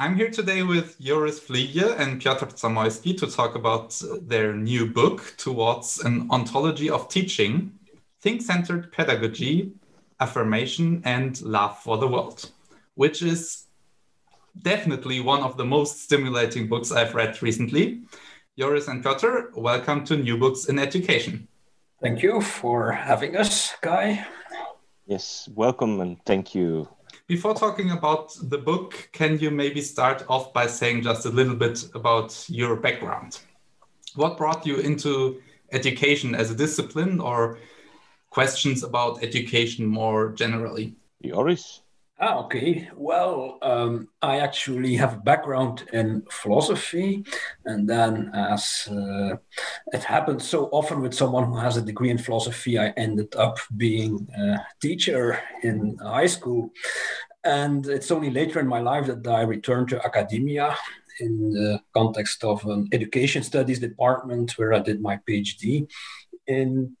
I'm here today with Joris Vlieghe and Piotr Zamojski to talk about their new book, Towards an Ontology of Teaching Thing Centered Pedagogy, Affirmation, and Love for the World, which is definitely one of the most stimulating books I've read recently. Joris and Piotr, welcome to New Books in Education. Thank you for having us, Guy. Yes, welcome and thank you before talking about the book, can you maybe start off by saying just a little bit about your background? What brought you into education as a discipline or questions about education more generally? Joris? Ah, okay. Well, um, I actually have a background in philosophy, and then, as uh, it happens so often with someone who has a degree in philosophy, I ended up being a teacher in high school. And it's only later in my life that I returned to academia in the context of an education studies department where I did my PhD in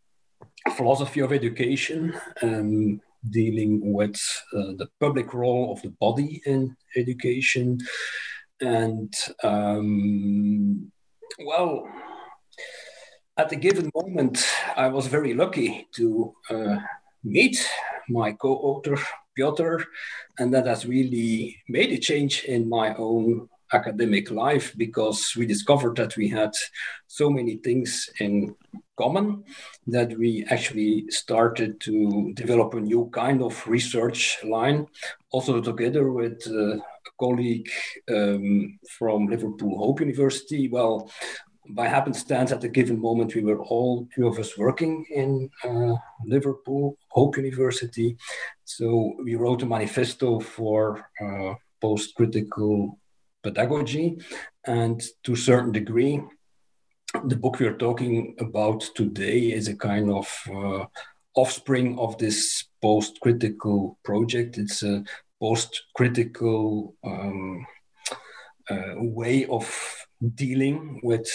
philosophy of education. Um, dealing with uh, the public role of the body in education. And um, well, at a given moment, I was very lucky to uh, meet my co author, Piotr, and that has really made a change in my own academic life because we discovered that we had so many things in common that we actually started to develop a new kind of research line, also together with uh, a colleague um, from Liverpool Hope University. Well, by happenstance, at a given moment, we were all two of us working in uh, Liverpool Hope University. So we wrote a manifesto for uh, post critical pedagogy. And to a certain degree, the book we are talking about today is a kind of uh, offspring of this post critical project. It's a post critical um, uh, way of dealing with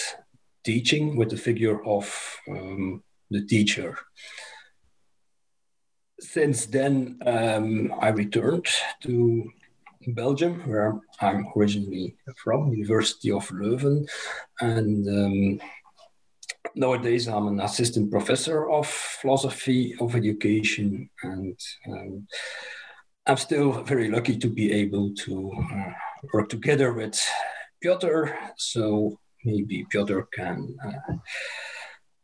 teaching, with the figure of um, the teacher. Since then, um, I returned to Belgium, where I'm originally from, University of Leuven, and um, nowadays I'm an assistant professor of philosophy of education, and um, I'm still very lucky to be able to uh, work together with Piotr. So maybe Piotr can. Uh,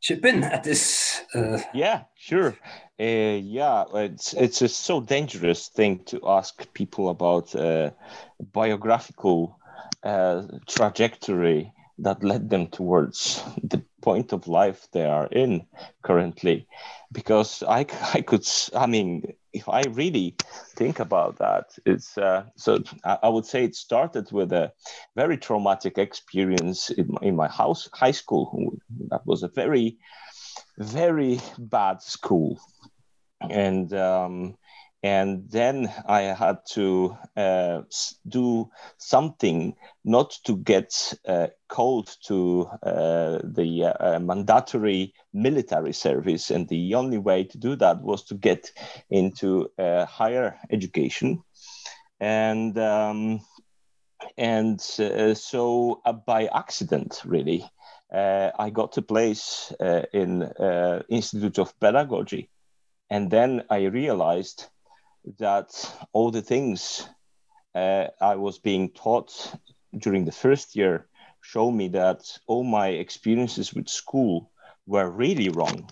chip in at this uh... yeah sure. Uh, yeah, it's it's a so dangerous thing to ask people about uh, biographical uh, trajectory that led them towards the point of life they are in currently, because I I could I mean if I really think about that, it's uh, so I would say it started with a very traumatic experience in my, in my house high school. That was a very very bad school and um, and then I had to uh, do something not to get uh, called to uh, the uh, mandatory military service, and the only way to do that was to get into uh, higher education, and um, and uh, so by accident, really. I got a place in Institute of Pedagogy, and then I realized that all the things uh, I was being taught during the first year show me that all my experiences with school were really wrong.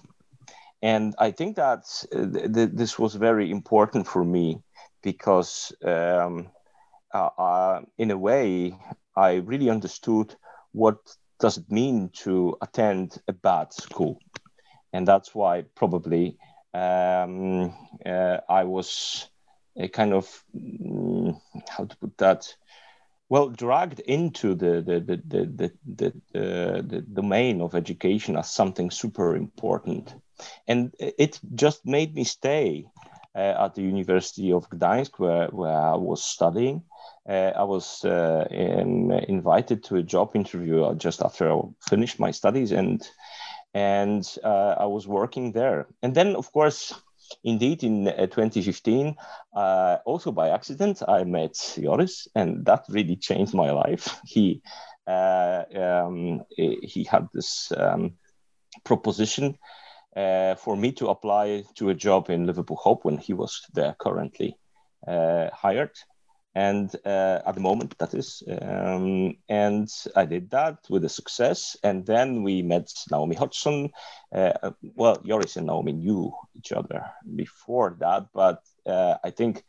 And I think that uh, th- this was very important for me because, um, uh, uh, in a way, I really understood what does it mean to attend a bad school, and that's why probably um, uh, I was a kind of how to put that? Well dragged into the the the the the, the, uh, the domain of education as something super important. And it just made me stay uh, at the university of gdańsk where, where i was studying. Uh, i was uh, in, invited to a job interview just after i finished my studies and and uh, i was working there and then of course indeed, in uh, 2015, uh, also by accident, I met Joris, and that really changed my life. He uh, um, he had this um, proposition uh, for me to apply to a job in Liverpool Hope when he was there currently uh, hired and uh, at the moment that is um, and i did that with a success. And then we met naomi hodgson. Uh, well joris and naomi knew each other before that but uh, i think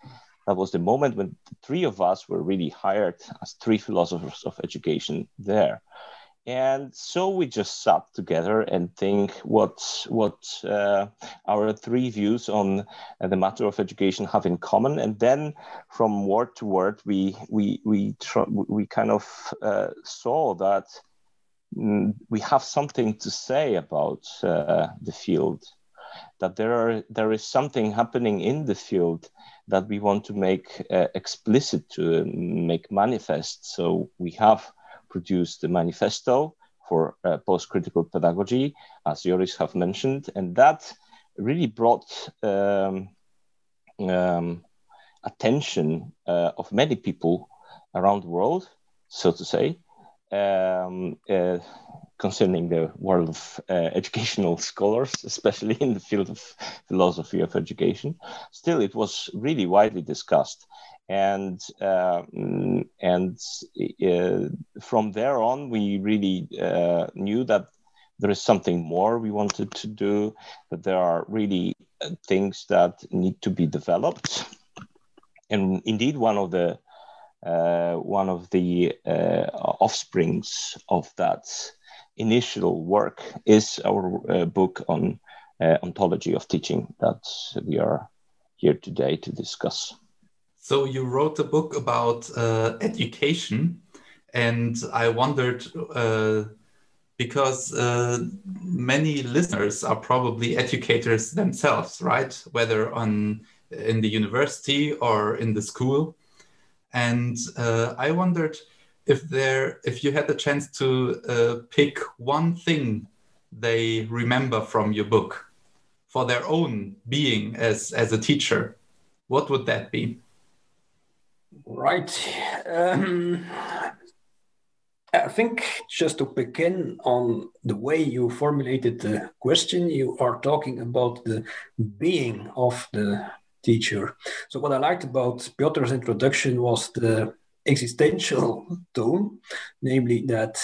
that was the moment when the three of us were really hired as three philosophers of education there and so we just sat together and think what what uh, our three views on uh, the matter of education have in common. And then from word to word we we we tr- we kind of uh, saw that mm, we have something to say about uh, the field that there are there is something happening in the field that we want to make uh, explicit to make manifest. So we have produced the manifesto for uh, post-critical pedagogy, as Joris have mentioned, and that really brought um, um, attention uh, of many people around the world, so to say, um, uh, concerning the world of uh, educational scholars, especially in the field of philosophy of education. Still, it was really widely discussed and uh, and uh, from there on we really uh, knew that there is something more we wanted to do that there are really uh, things that need to be developed and indeed one of the uh, one of the uh, offsprings of that initial work is our book on ontology of teaching that we are here today to discuss. So you wrote a book about uh, education, and I wondered uh, because uh, many listeners are probably educators themselves, right? Whether on in the university or in the school, and uh, I wondered if there if you had the chance to uh, pick one thing they remember from your book for their own being as as a teacher, what would that be? Right. Um, I think just to begin on the way you formulated the question, you are talking about the being of the teacher. So, what I liked about Piotr's introduction was the existential tone, namely that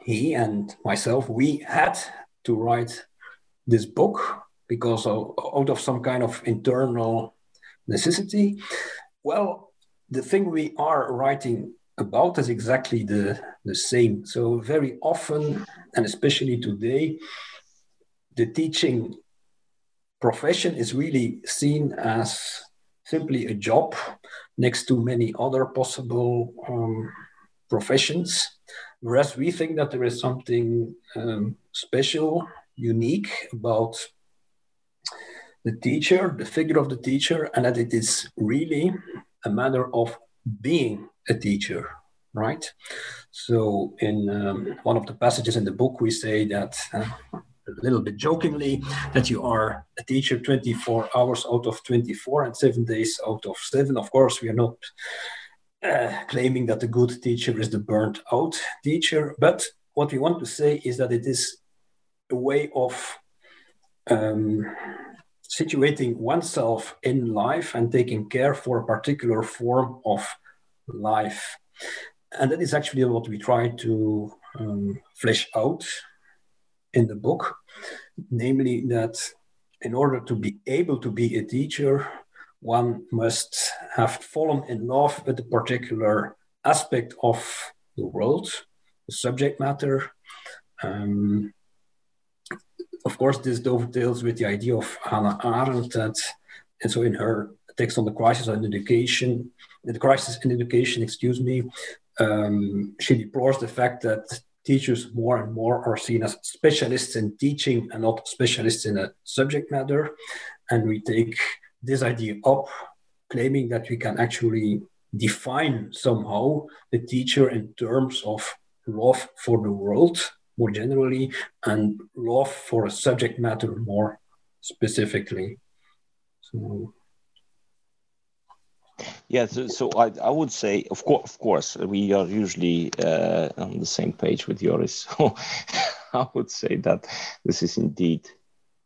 he and myself, we had to write this book because of, out of some kind of internal necessity. Well, the thing we are writing about is exactly the, the same. So, very often, and especially today, the teaching profession is really seen as simply a job next to many other possible um, professions. Whereas we think that there is something um, special, unique about the teacher, the figure of the teacher, and that it is really a matter of being a teacher, right? So, in um, one of the passages in the book, we say that uh, a little bit jokingly that you are a teacher 24 hours out of 24 and seven days out of seven. Of course, we are not uh, claiming that the good teacher is the burnt out teacher, but what we want to say is that it is a way of um, situating oneself in life and taking care for a particular form of life. And that is actually what we try to um, flesh out in the book, namely that in order to be able to be a teacher, one must have fallen in love with a particular aspect of the world, the subject matter, um, of course, this dovetails with the idea of Hannah Arendt that, and so in her text on the crisis in education, the crisis in education, excuse me, um, she deplores the fact that teachers more and more are seen as specialists in teaching and not specialists in a subject matter. And we take this idea up, claiming that we can actually define somehow the teacher in terms of love for the world more generally and love for a subject matter more specifically. So yeah, so, so I, I would say, of course, of course, we are usually uh, on the same page with Joris. So I would say that this is indeed,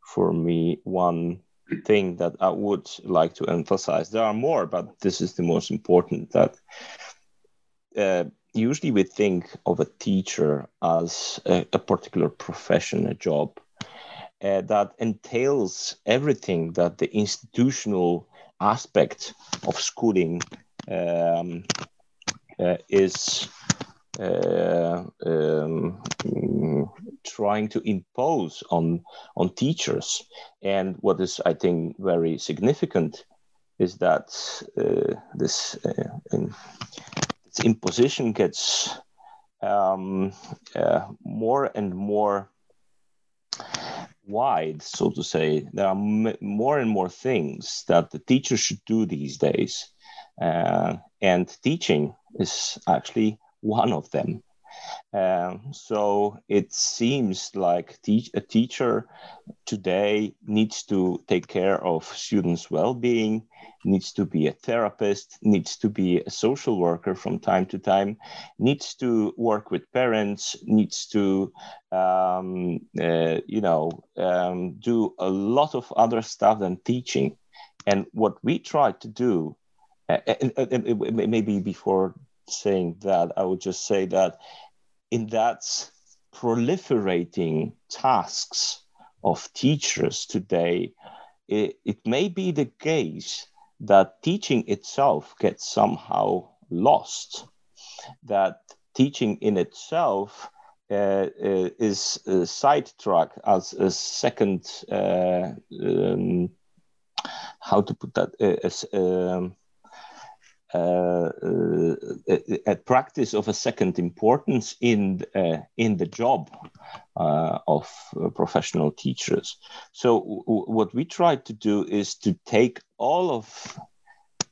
for me, one thing that I would like to emphasize. There are more, but this is the most important. That uh, usually we think of a teacher as a, a particular profession, a job uh, that entails everything that the institutional aspect of schooling um, uh, is uh, um, trying to impose on on teachers. And what is, I think, very significant is that uh, this, uh, in, this imposition gets um, uh, more and more wide, so to say. There are m- more and more things that the teacher should do these days. Uh, and teaching is actually one of them. Um, so it seems like a teacher today needs to take care of students' well-being, needs to be a therapist, needs to be a social worker from time to time, needs to work with parents, needs to, um, uh, you know, um, do a lot of other stuff than teaching. And what we try to do, uh, and, and, and maybe before saying that, I would just say that in that proliferating tasks of teachers today, it, it may be the case that teaching itself gets somehow lost, that teaching in itself uh, uh, is uh, sidetracked as a second, uh, um, how to put that, uh, as, um, uh, a, a, practice of a second importance in uh, in the job uh, of professional teachers. So w- what we try to do is to take all of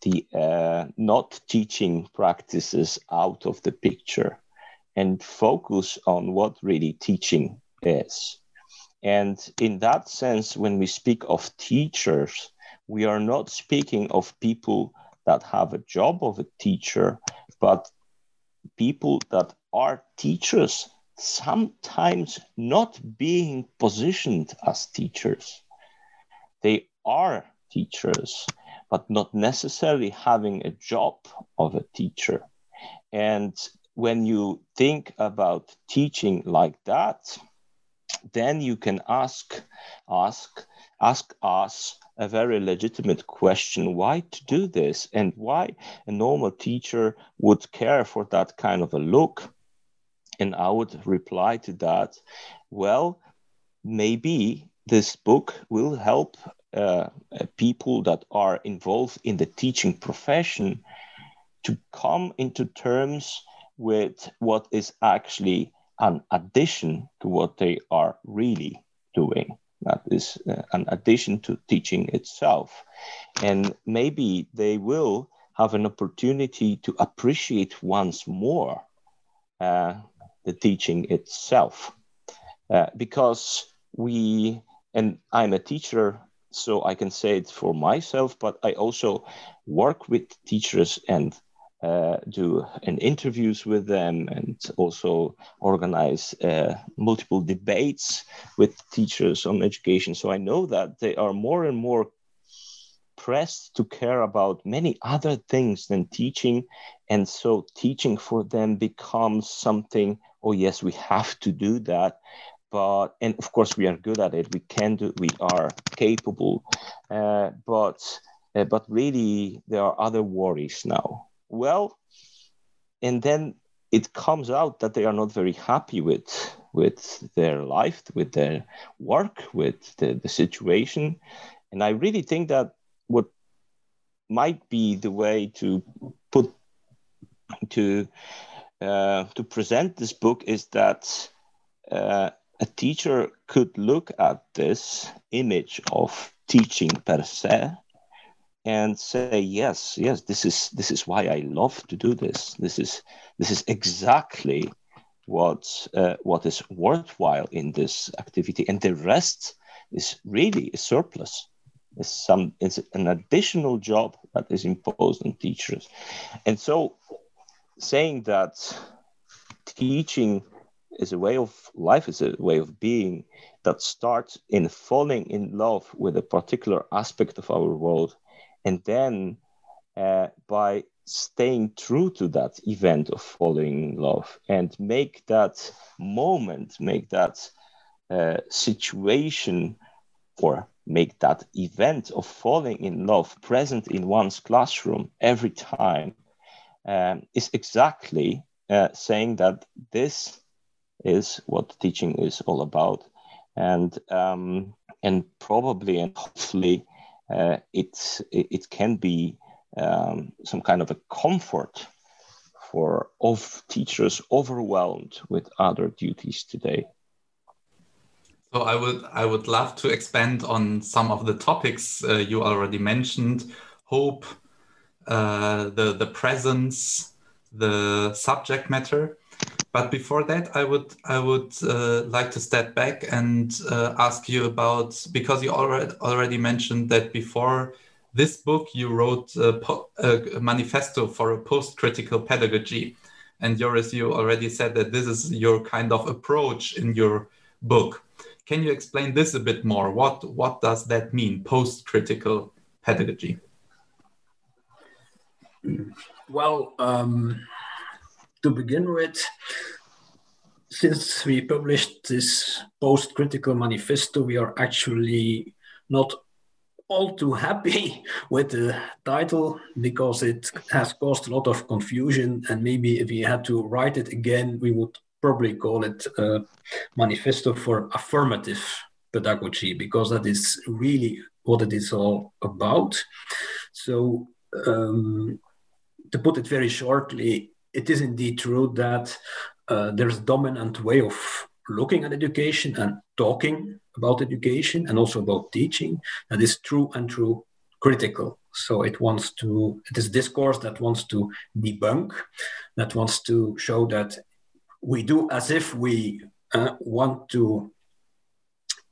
the uh, not teaching practices out of the picture and focus on what really teaching is. And in that sense, when we speak of teachers, we are not speaking of people that have a job of a teacher, but people that are teachers sometimes not being positioned as teachers. They are teachers, but not necessarily having a job of a teacher. And when you think about teaching like that, then you can ask ask ask us a very legitimate question why to do this and why a normal teacher would care for that kind of a look. And i would reply to that well maybe this book will help uh, people that are involved in the teaching profession to come into terms with what is actually an addition to what they are really doing that is uh, an addition to teaching itself. And maybe they will have an opportunity to appreciate once more uh, the teaching itself. Uh, because we, and I'm a teacher, so I can say it for myself, but I also work with teachers and uh, do an interviews with them and also organize uh, multiple debates with teachers on education. So I know that they are more and more pressed to care about many other things than teaching. And so teaching for them becomes something, oh, yes, we have to do that. But, and of course, we are good at it. We can do, we are capable. Uh, but, uh, but really, there are other worries now well and then it comes out that they are not very happy with with their life with their work with the, the situation. And i really think that what might be the way to put to uh, to present this book is that uh, a teacher could look at this image of teaching per se and say yes yes this is this is why i love to do this. This is this is exactly what uh, what is worthwhile in this activity. And the rest is really a surplus. It's some it's an additional job that is imposed on teachers. And so saying that teaching is a way of life is a way of being that starts in falling in love with a particular aspect of our world and then uh, by staying true to that event of falling in love and make that moment make that uh, situation or make that event of falling in love present in one's classroom every time um, is exactly uh, saying that this is what teaching is all about. And um, and probably and hopefully uh, it, it can be um, some kind of a comfort for of teachers overwhelmed with other duties today. So I would I would love to expand on some of the topics uh, you already mentioned: hope, uh, the the presence, the subject matter. But before that, I would I would uh, like to step back and uh, ask you about because you already already mentioned that before this book you wrote a, a manifesto for a post-critical pedagogy, and Joris, you already said that this is your kind of approach in your book. Can you explain this a bit more? What what does that mean, post-critical pedagogy? Well. Um to begin with, since we published this post critical manifesto, we are actually not all too happy with the title because it has caused a lot of confusion. And maybe if we had to write it again, we would probably call it a manifesto for affirmative pedagogy because that is really what it is all about. So, um, to put it very shortly, it is indeed true that uh, there's a dominant way of looking at education and talking about education and also about teaching that is true and true critical. So it wants to, it is discourse that wants to debunk, that wants to show that we do as if we uh, want to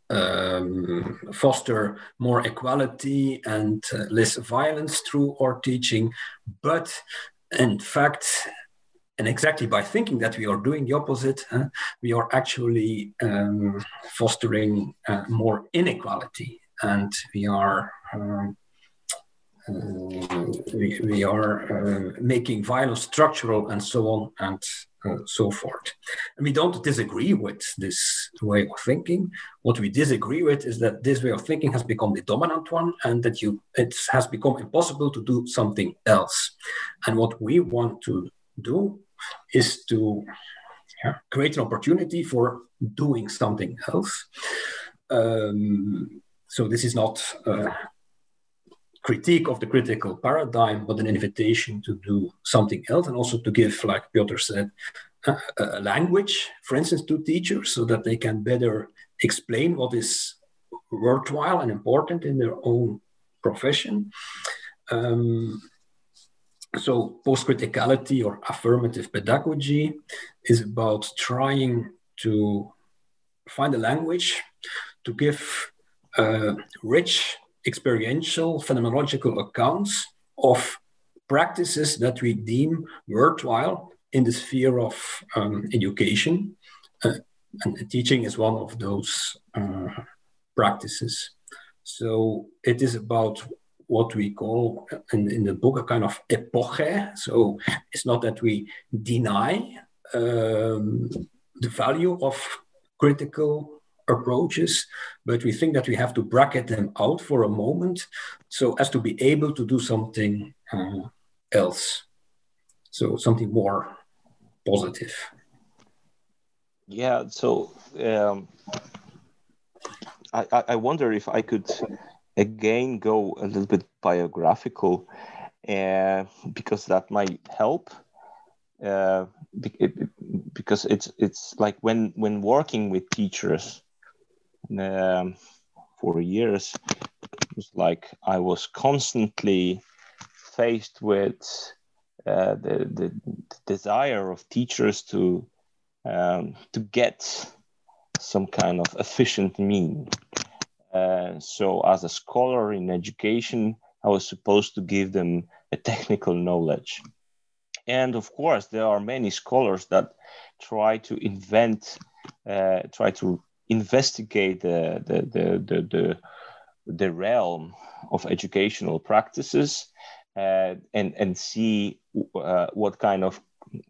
um, foster more equality and uh, less violence through our teaching. But in fact, and exactly by thinking that we are doing the opposite, huh, we are actually um, fostering uh, more inequality, and we are um, uh, we, we, are uh, making violence structural and so on and uh, so forth. And we don't disagree with this way of thinking. What we disagree with is that this way of thinking has become the dominant one, and that you it has become impossible to do something else. And what we want to do is to create an opportunity for doing something else. Um, so this is not a critique of the critical paradigm, but an invitation to do something else, and also to give, like Piotr said, a, a language, for instance, to teachers, so that they can better explain what is worthwhile and important in their own profession. Um, so, post criticality or affirmative pedagogy is about trying to find a language to give uh, rich experiential phenomenological accounts of practices that we deem worthwhile in the sphere of um, education. Uh, and teaching is one of those uh, practices. So it is about what we call in, in the book a kind of epoche. So it's not that we deny um, the value of critical approaches, but we think that we have to bracket them out for a moment so as to be able to do something uh, else. So something more positive. Yeah, so um, I, I wonder if I could again go a little bit biographical uh, because that might help. Uh, because it's it's like when when working with teachers um, for years, it was like I was constantly faced with uh, the, the, the desire of teachers to um, to get some kind of efficient mean. Uh, so, as a scholar in education, I was supposed to give them a technical knowledge. And of course, there are many scholars that try to invent, uh, try to investigate the, the, the, the, the, the realm of educational practices uh, and, and see uh, what kind of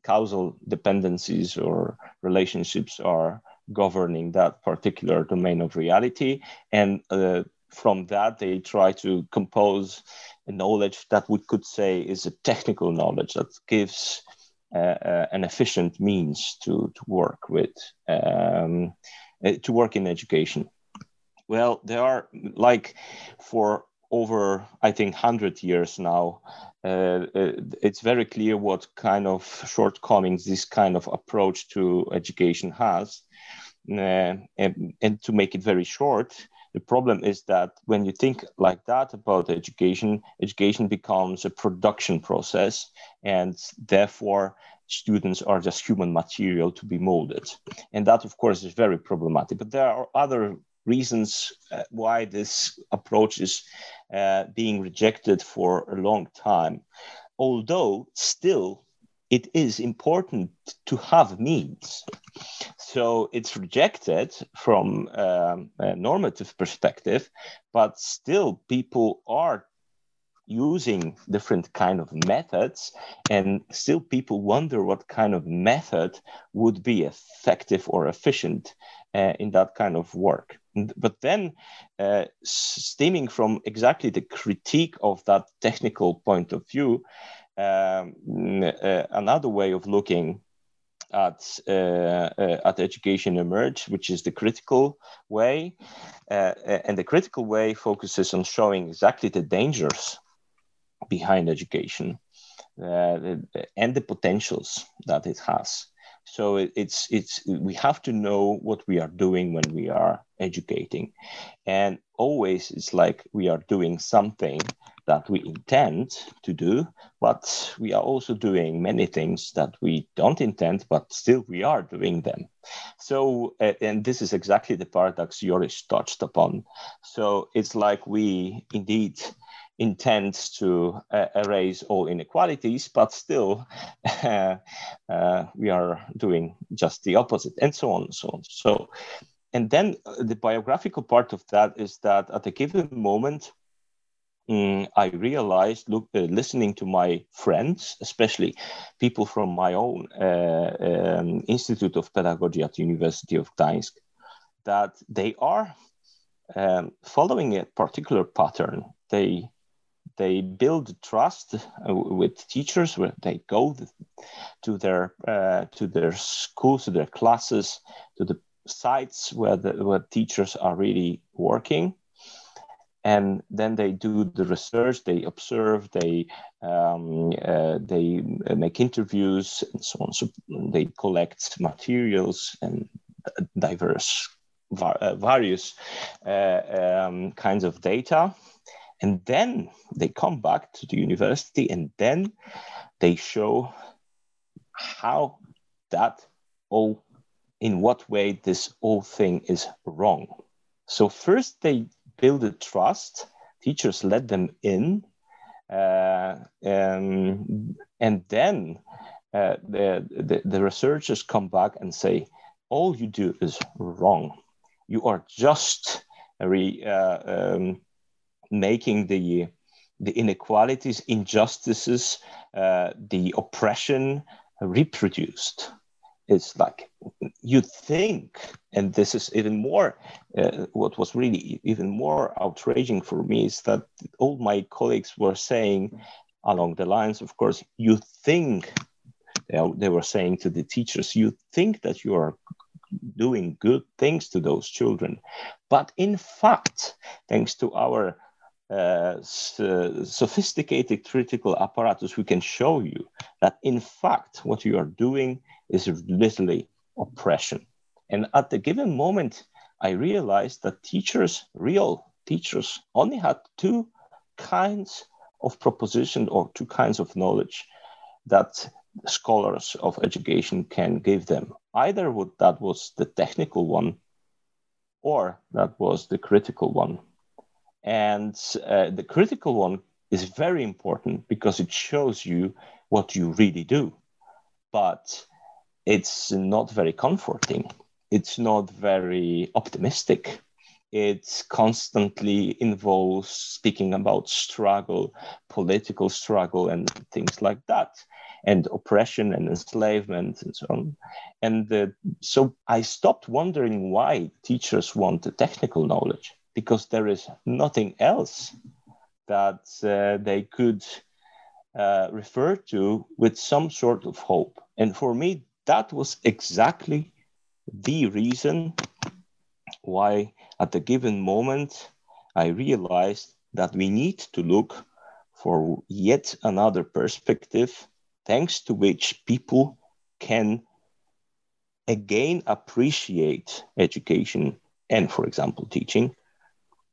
causal dependencies or relationships are governing that particular domain of reality. And uh, from that, they try to compose a knowledge that we could say is a technical knowledge that gives uh, uh, an efficient means to, to work with, um, uh, to work in education. Well, there are like for over, I think, 100 years now, uh, uh, it's very clear what kind of shortcomings this kind of approach to education has. Uh, and, and, to make it very short, the problem is that when you think like that about education, education becomes a production process, and therefore students are just human material to be molded. And that, of course, is very problematic. But there are other reasons uh, why this approach is uh, being rejected for a long time. Although still, it is important to have means. So it's rejected from um, a normative perspective, but still people are using different kind of methods and still people wonder what kind of method would be effective or efficient uh, in that kind of work but then uh, stemming from exactly the critique of that technical point of view um, uh, another way of looking at uh, uh, at education emerged, which is the critical way, uh, and the critical way focuses on showing exactly the dangers behind education and the potentials that it has. So it, it's it's we have to know what we are doing when we are educating, and always it's like we are doing something that we intend to do, but we are also doing many things that we don't intend, but still we are doing them. So, uh, and this is exactly the paradox Joris touched upon. So it's like we indeed intends to uh, erase all inequalities, but still uh, uh, we are doing just the opposite, and so on and so on. So, and then uh, the biographical part of that is that at a given moment, um, I realized, look, uh, listening to my friends, especially people from my own uh, um, Institute of Pedagogy at the University of Gdańsk, that they are um, following a particular pattern. They they build trust uh, with teachers where they go to their uh, to their schools to their classes to the sites where the where teachers are really working. And then they do the research they observe they um, uh, they make interviews and so on. So they collect materials and diverse uh, various uh, um, kinds of data and then they come back to the university and then they show how that all, in what way this whole thing is wrong. So, first they build a trust, teachers let them in, uh, um, and then uh, the, the, the researchers come back and say, all you do is wrong. You are just re, uh, um, making the the inequalities, injustices, uh, the oppression reproduced. It's like you think, and this is even more. Uh, what was really even more outraging for me is that all my colleagues were saying, along the lines, of course, you think. They were saying to the teachers, you think that you are doing good things to those children. But in fact, thanks to our uh, sophisticated critical apparatus, we can show you that in fact what you are doing is literally oppression. And at the given moment, I realized that teachers, real teachers, only had two kinds of proposition or two kinds of knowledge that scholars of education can give them. Either that was the technical one, or that was the critical one. And uh, the critical one is very important because it shows you what you really do. But it's not very comforting. It's not very optimistic. It constantly involves speaking about struggle, political struggle, and things like that, and oppression and enslavement and so on. And uh, so I stopped wondering why teachers want the technical knowledge because there is nothing else that uh, they could uh, refer to with some sort of hope. And for me, that was exactly the reason why, at a given moment, I realized that we need to look for yet another perspective, thanks to which people can again appreciate education and, for example, teaching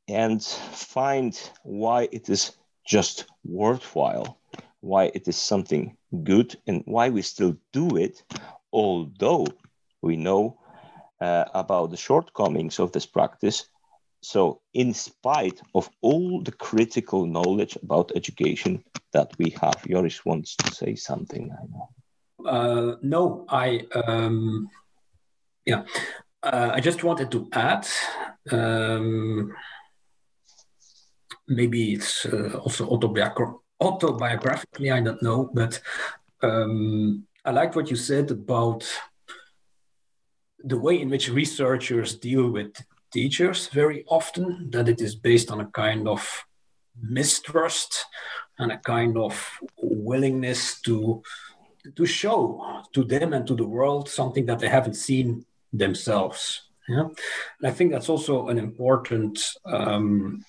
and find why it is just worthwhile, why it is something good, and why we still do it, although we know uh, about the shortcomings of this practice. So, in spite of all the critical knowledge about education that we have, Joris wants to say something. I know. Uh, no, I um, yeah, uh, I just wanted to add. Um, maybe it's uh, also autobiogra- autobiographically, I don't know, but um, I like what you said about the way in which researchers deal with teachers very often, that it is based on a kind of mistrust and a kind of willingness to to show to them and to the world something that they haven't seen themselves. Yeah, and I think that's also an important um,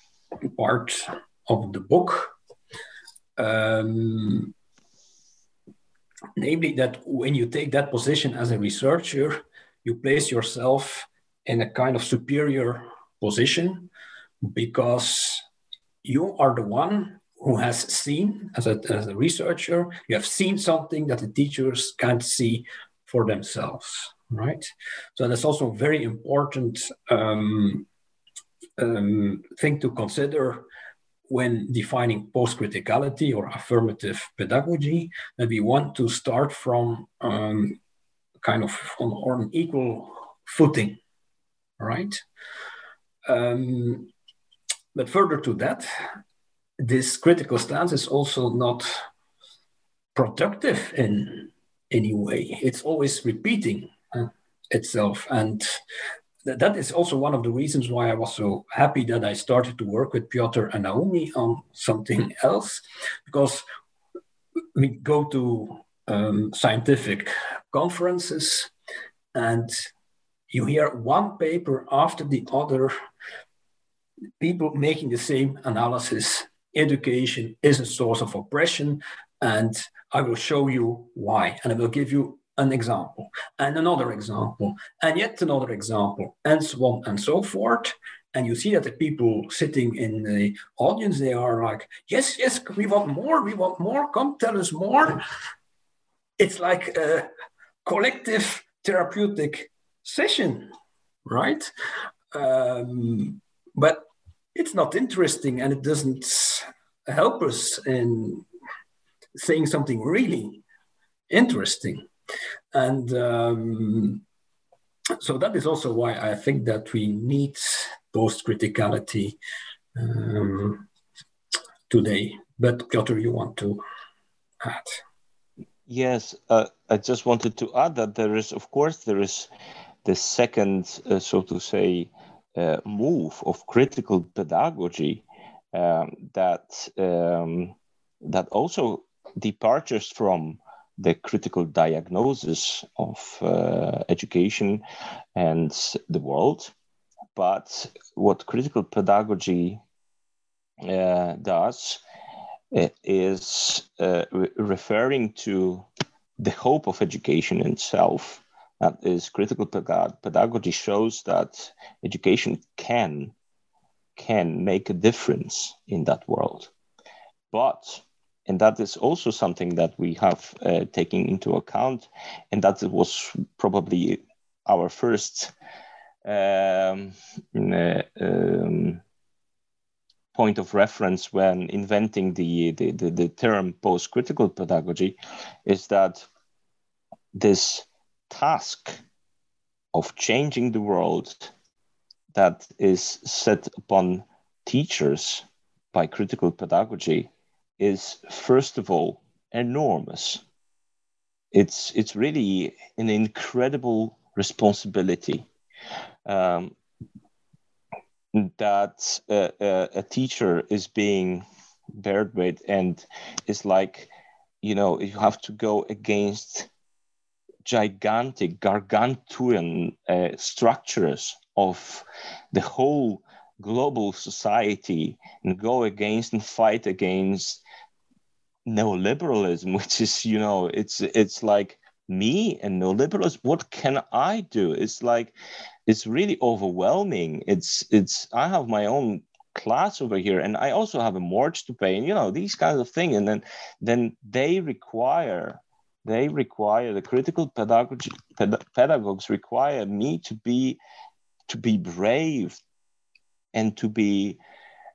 part of the book. Um, namely, that when you take that position as a researcher, you place yourself in a kind of superior position because you are the one who has seen, as a, as a researcher, you have seen something that the teachers can't see for themselves, right? So that's also very important um, um, thing to consider when defining post-criticality or affirmative pedagogy, that we want to start from um, kind of on, on an equal footing, right? Um, but further to that, this critical stance is also not productive in any way. It's always repeating uh, itself. And that is also one of the reasons why I was so happy that I started to work with Piotr and Naomi on something else, because we go to um, scientific conferences and you hear one paper after the other people making the same analysis. Education is a source of oppression and i will show you why and i will give you an example and another example and yet another example and so on and so forth and you see that the people sitting in the audience they are like yes yes we want more we want more come tell us more it's like a collective therapeutic session, right? Um, but it's not interesting and it doesn't help us in saying something really interesting. And um, so that is also why I think that we need post criticality um, today. But Piotr, you want to add? Yes, uh, I just wanted to add that there is, of course, there is the second, uh, so to say, uh, move of critical pedagogy um, that um, that also departures from the critical diagnosis of uh, education and the world. But what critical pedagogy uh, does uh, is re- referring to the hope of education itself. That is, critical pedagogy shows that education can can make a difference in that world. But and that is also something that we have uh, taken into account, and that was probably our first um, uh, um, point of reference when inventing the, the, the, the term post critical pedagogy is that this task of changing the world that is set upon teachers by critical pedagogy is first of all enormous. It's it's really an incredible responsibility um, that uh, uh, a teacher is being bared with and it's like you know you have to go against gigantic gargantuan uh, structures of the whole global society and go against and fight against neoliberalism which is you know it's it's like me and neoliberalism. What can i do? It's like it's really overwhelming. It's it's i have my own class over here and i also have a mortgage to pay and you know these kinds of things and then then they require they require the critical pedagogy ped- pedagogues require me to be to be brave and to be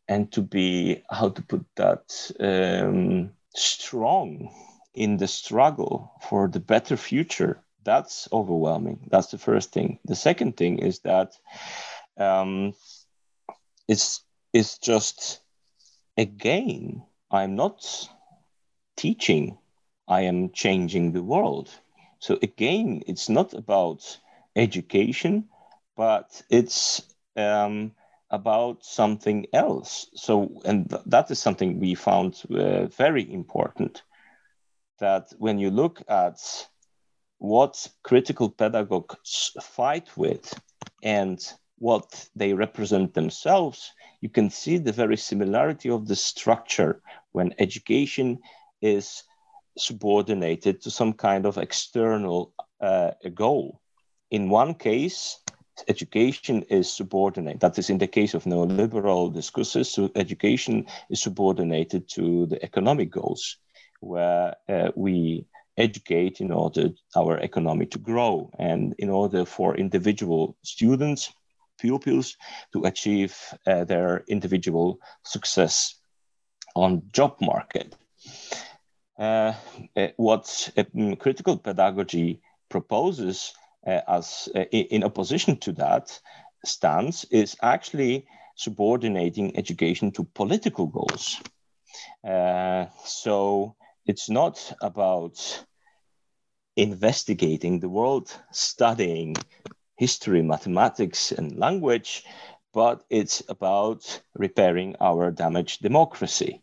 and to be how to put that um, strong in the struggle for the better future that's overwhelming. That's the first thing. The second thing is that um, it's it's just again i'm not teaching. I am changing the world. So again it's not about education but it's um, about something else. So, and th- that is something we found uh, very important. That when you look at what critical pedagogues fight with and what they represent themselves, you can see the very similarity of the structure when education is subordinated to some kind of external uh, goal. In one case, education is subordinate. That is in the case of neoliberal discourses, so education is subordinated to the economic goals, where uh, we educate in order our economy to grow and in order for individual students, pupils to achieve uh, their individual success on job market. Uh, uh what critical pedagogy proposes as uh, in opposition to that stance is actually subordinating education to political goals. Uh, so it's not about investigating the world, studying history, mathematics, and language, but it's about repairing our damaged democracy.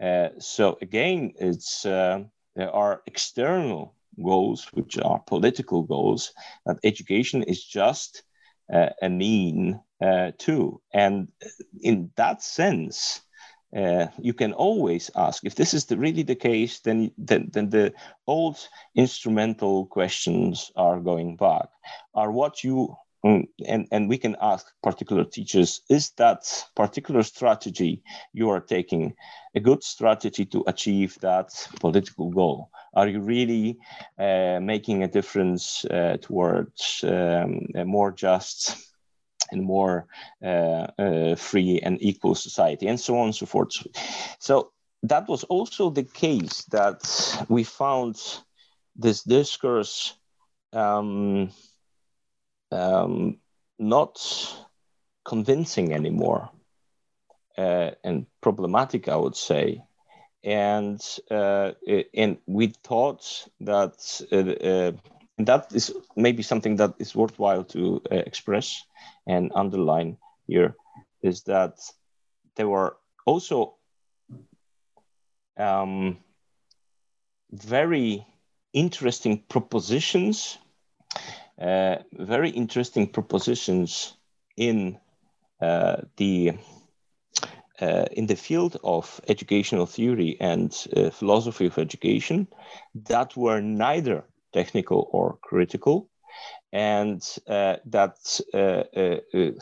Uh, so again, it's uh, there are external goals, which are political goals, that education is just uh, a mean uh, to. And in that sense, uh, you can always ask if this is the, really the case, then, then, then the old instrumental questions are going back. Are what you and, and we can ask particular teachers is that particular strategy you are taking a good strategy to achieve that political goal? Are you really uh, making a difference uh, towards um, a more just and more uh, uh free and equal society and so on and so forth? So that was also the case that we found this discourse um, um, not convincing anymore uh, and problematic, I would say. And uh, and we thought that uh, uh, that is maybe something that is worthwhile to uh, express and underline here is that there were also um, very interesting propositions uh, very interesting propositions in uh, the uh, in the field of educational theory and uh, philosophy of education that were neither technical or critical, and uh, that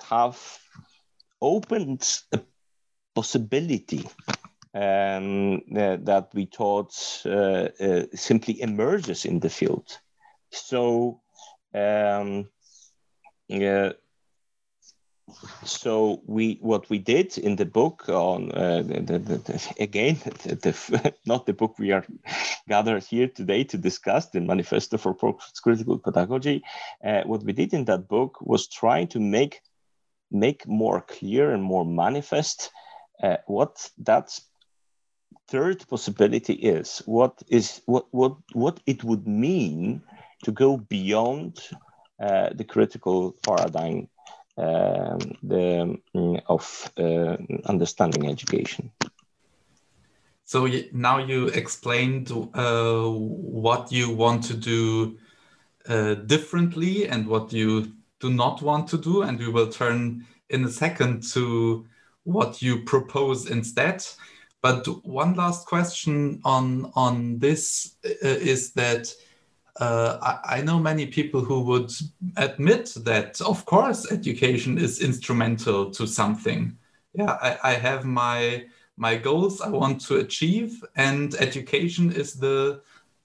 have opened a possibility um, that we thought simply emerges in the field. So, um, yeah. So we what we did in the book on uh, the, the, the, again not the book we are gathered here today to discuss the manifesto for critical pedagogy uh, what we did in that book was trying to make make more clear and more manifest uh, what that third possibility is. What is what what what it would mean to go beyond uh, the critical paradigm um, the, mm, of uh, understanding education. So now you explained uh, what you want to do uh, differently and what you do not want to do, and we will turn in a second to what you propose instead. But one last question on on this uh, is that uh, I, I, know many people who would admit that, of course, education is instrumental to something. Yeah, I, I, have my my goals I want to achieve, and education is the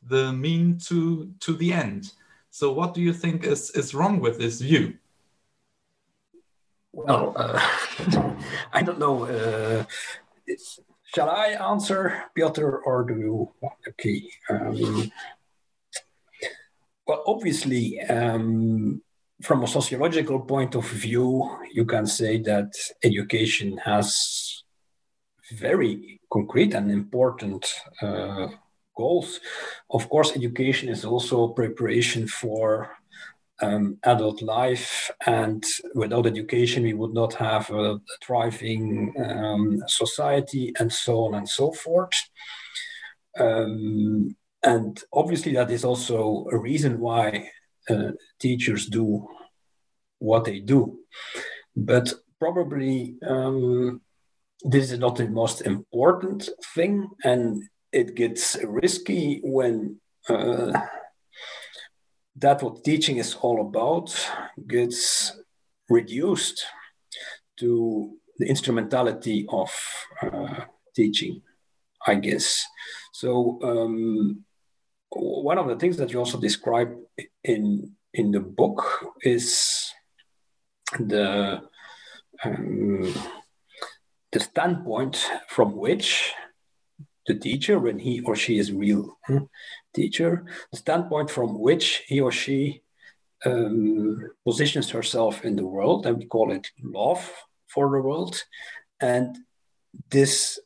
the mean to to the end. So, what do you think is is wrong with this view? Well, uh, I don't know. Uh, shall I answer, Piotr, or do you? Okay. Um, well, obviously, um, from a sociological point of view, you can say that education has very concrete and important uh, goals. Of course, education is also preparation for um, adult life, and without education, we would not have a thriving um, society, and so on and so forth. Um, and obviously, that is also a reason why uh, teachers do what they do. But probably um, this is not the most important thing, and it gets risky when uh, that what teaching is all about gets reduced to the instrumentality of uh, teaching, I guess. So um, one of the things that you also describe in in the book is the um, the standpoint from which the teacher, when he or she is real hmm, teacher, the standpoint from which he or she um, positions herself in the world, and we call it love for the world, and this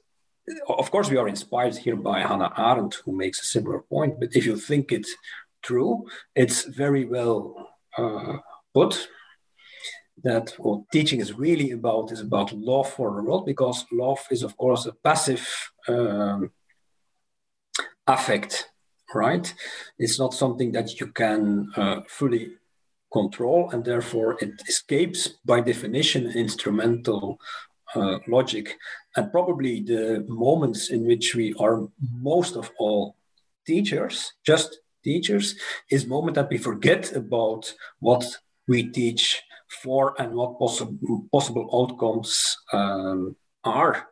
of course, we are inspired here by Hannah Arendt, who makes a similar point. But if you think it true, it's very well uh, put that what teaching is really about is about love for the world, because love is, of course, a passive um, affect, right? It's not something that you can uh, fully control, and therefore it escapes, by definition, instrumental uh, logic. And probably the moments in which we are most of all teachers, just teachers, is moment that we forget about what we teach for and what possible possible outcomes um, are.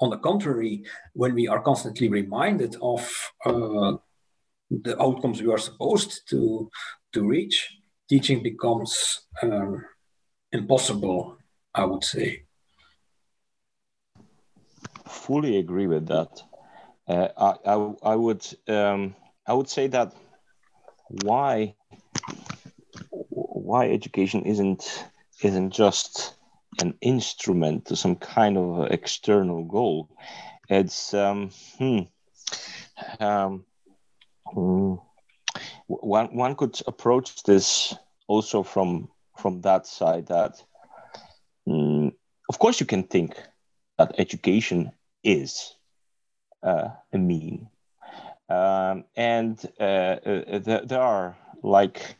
On the contrary, when we are constantly reminded of uh, the outcomes we are supposed to to reach, teaching becomes um, impossible. I would say fully agree with that. Uh, I, I, I would um, I would say that why why education isn't isn't just an instrument to some kind of external goal. It's um, hmm, um, hmm, one one could approach this also from from that side that mm, of course you can think that education is uh, a mean. Um, and uh, uh, th- there are like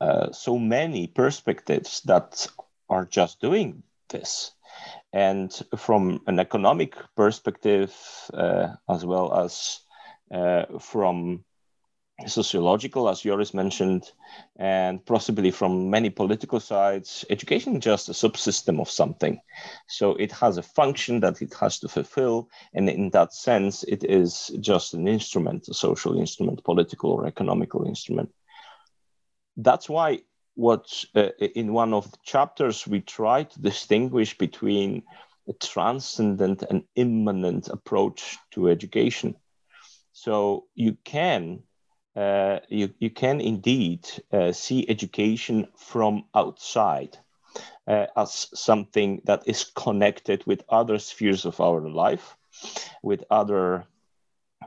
uh, so many perspectives that are just doing this. and from an economic perspective, as well as from sociological, as Joris mentioned, and possibly from many political sides, education is just a subsystem of something. So it has a function that it has to fulfill. And in that sense, it is just an instrument, a social instrument, political or economical instrument. That's why what uh, in one of the chapters we try to distinguish between a transcendent and immanent approach to education. So you can uh, you, you can indeed uh, see education from outside uh, as something that is connected with other spheres of our life, with other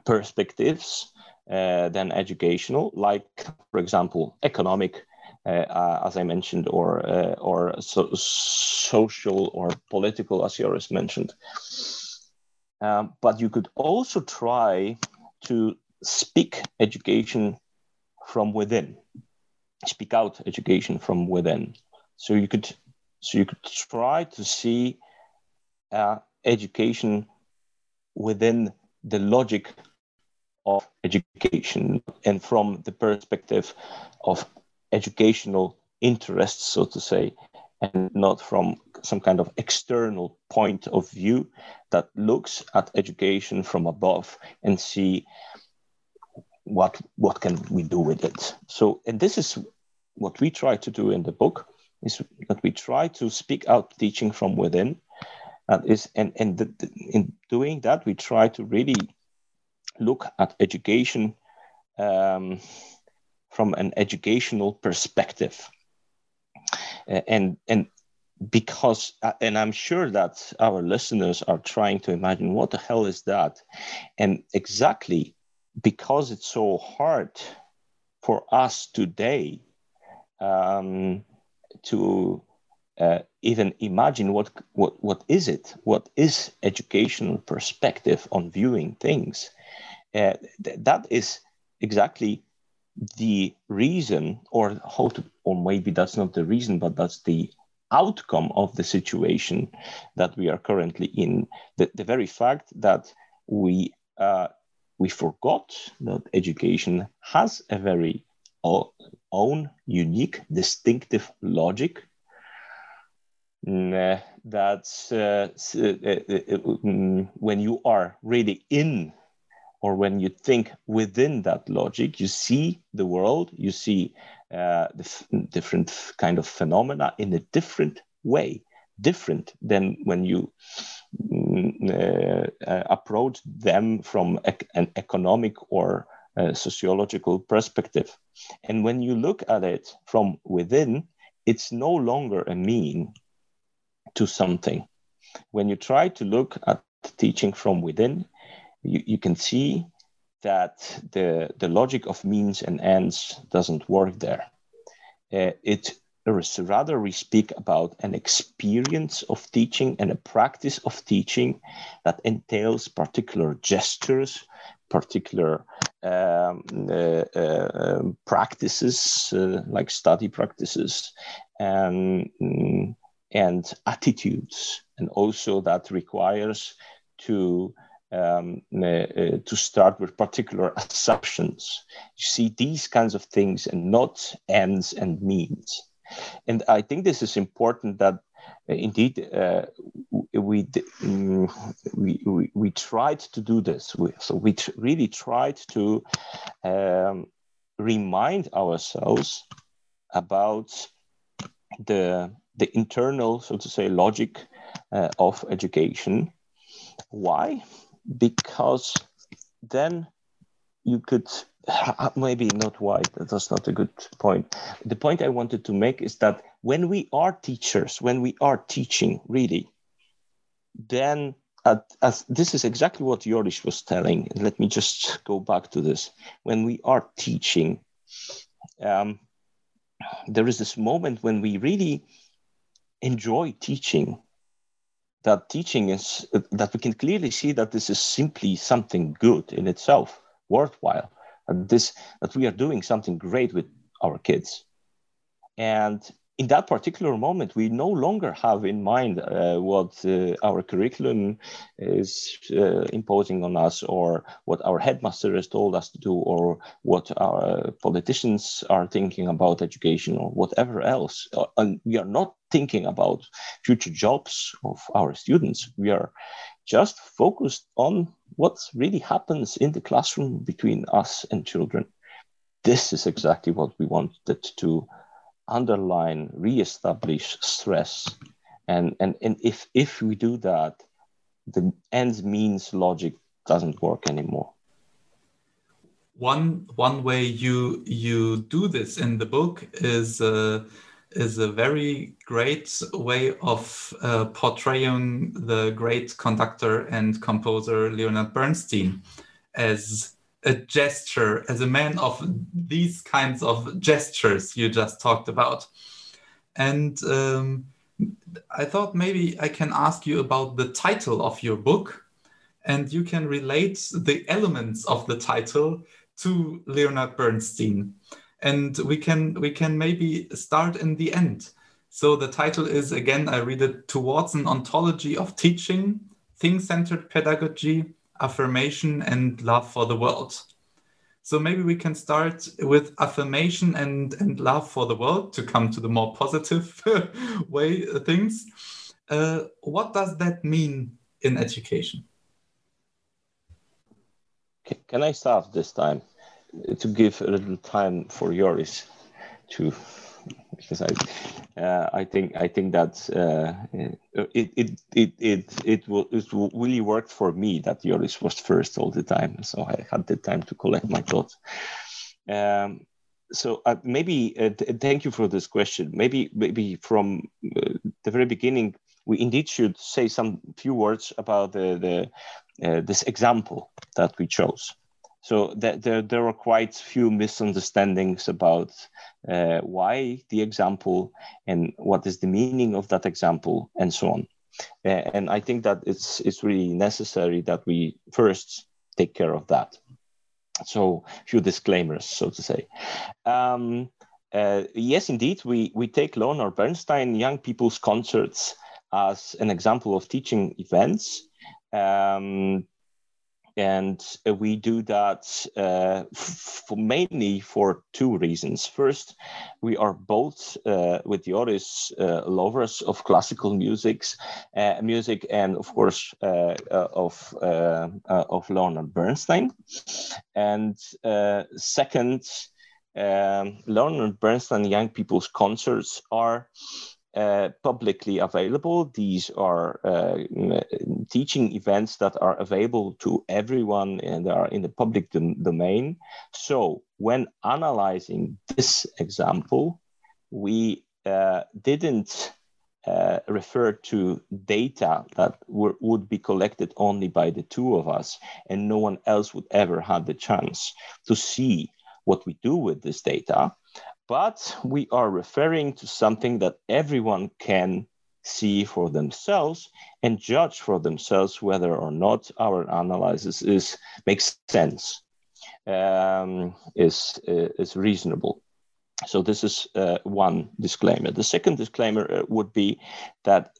perspectives uh, than educational, like, for example, economic. Uh, as I mentioned, or or so, social or political, as Joris mentioned, um, but you could also try to speak education from within. Speak out education from within. So you could so you could try to see uh, education within the logic of education and from the perspective of educational interests so to say and not from some kind of external point of view that looks at education from above and see what what can we do with it? So and this is what we try to do in the book is that we try to speak out teaching from within. And is and and the, the, in doing that we try to really look at education um, from an educational perspective. And and because uh, and i'm sure that our listeners are trying to imagine what the hell is that? And exactly because it's so hard for us today um, to uh, even imagine what, what what is it? What is educational perspective on viewing things? Uh, th- that is exactly the reason or how to or maybe that's not the reason but that's the outcome of the situation that we are currently in. The, the very fact that we uh, we forgot that education has a very own unique distinctive logic. Mm, uh, that's uh, uh, uh, uh mm, when you are really in or when you think within that logic you see the world you see uh, the different kind of phenomena in a different way different than when you uh, uh, approach them from an economic or uh, sociological perspective. And when you look at it from within, it's no longer a mean to something. When you try to look at teaching from within, you, you can see that the, the logic of means and ends doesn't work there. Uh, it rather we speak about an experience of teaching and a practice of teaching that entails particular gestures particular um, uh, uh, um, practices uh, like study practices and and attitudes and also that requires to um, uh, uh, to start with particular assumptions. You see these kinds of things and not ends and means. And I think this is important that uh, indeed uh, we, um, we, we, we tried to do this. We, so we really tried to um, remind ourselves about the, the internal, so to say, logic uh, of education. Why? Because then you could maybe not wide. That's not a good point. The point i wanted to make is that when we are teachers when we are teaching really then at, this is exactly what Joris was telling. Let me just go back to this. When we are teaching um, there is this moment when we really enjoy teaching. That teaching is that we can clearly see that this is simply something good in itself worthwhile this that we are doing something great with our kids and in that particular moment, we no longer have in mind uh, what uh, our curriculum is uh, imposing on us, or what our headmaster has told us to do, or what our politicians are thinking about education, or whatever else. Uh, and we are not thinking about future jobs of our students. We are just focused on what really happens in the classroom between us and children. This is exactly what we wanted to underline, reestablish stress. And, and, and if, if we do that, the ends means logic doesn't work anymore. One, one way you, you do this in the book is, uh, is a very great way of uh, portraying the great conductor and composer Leonard Bernstein as a gesture as a man of these kinds of gestures you just talked about. And um, I thought maybe I can ask you about the title of your book, and you can relate the elements of the title to Leonard Bernstein. And we can we can maybe start in the end. So the title is again, I read it towards an ontology of teaching, thing-centered pedagogy, affirmation and love for the world. So maybe we can start with affirmation and, and love for the world to come to the more positive way things. Uh, what does that mean in education? Can I start this time to give a little time for Joris to because I, uh, I think I think that uh, it, it it it it will it really worked for me that Joris was first all the time, so I had the time to collect my thoughts. Um, so uh, maybe uh, th- thank you for this question. Maybe maybe from uh, the very beginning, we indeed should say some few words about the the uh, this example that we chose. So that there, there are quite few misunderstandings about uh, why the example and what is the meaning of that example and so on. Uh, and I think that it's it's really necessary that we first take care of that. So few disclaimers, so to say. Um, uh, yes, indeed, we we take Leonard Bernstein young people's concerts as an example of teaching events. Um, and uh, we do that uh, mainly for two reasons. First, we are both uh, with Joris uh, lovers of classical musics, uh, music, and of course uh, of of Leonard Bernstein. And second, um, Leonard Bernstein young people's concerts are uh, publicly available. These are uh, teaching events that are available to everyone and are in the public dom- domain. So, when analyzing this example, we uh, didn't uh, refer to data that were, would be collected only by the two of us, and no one else would ever have the chance to see what we do with this data but we are referring to something that everyone can see for themselves and judge for themselves whether or not our analysis is makes sense um, is is reasonable. So this is uh, one disclaimer. The second disclaimer uh, would be that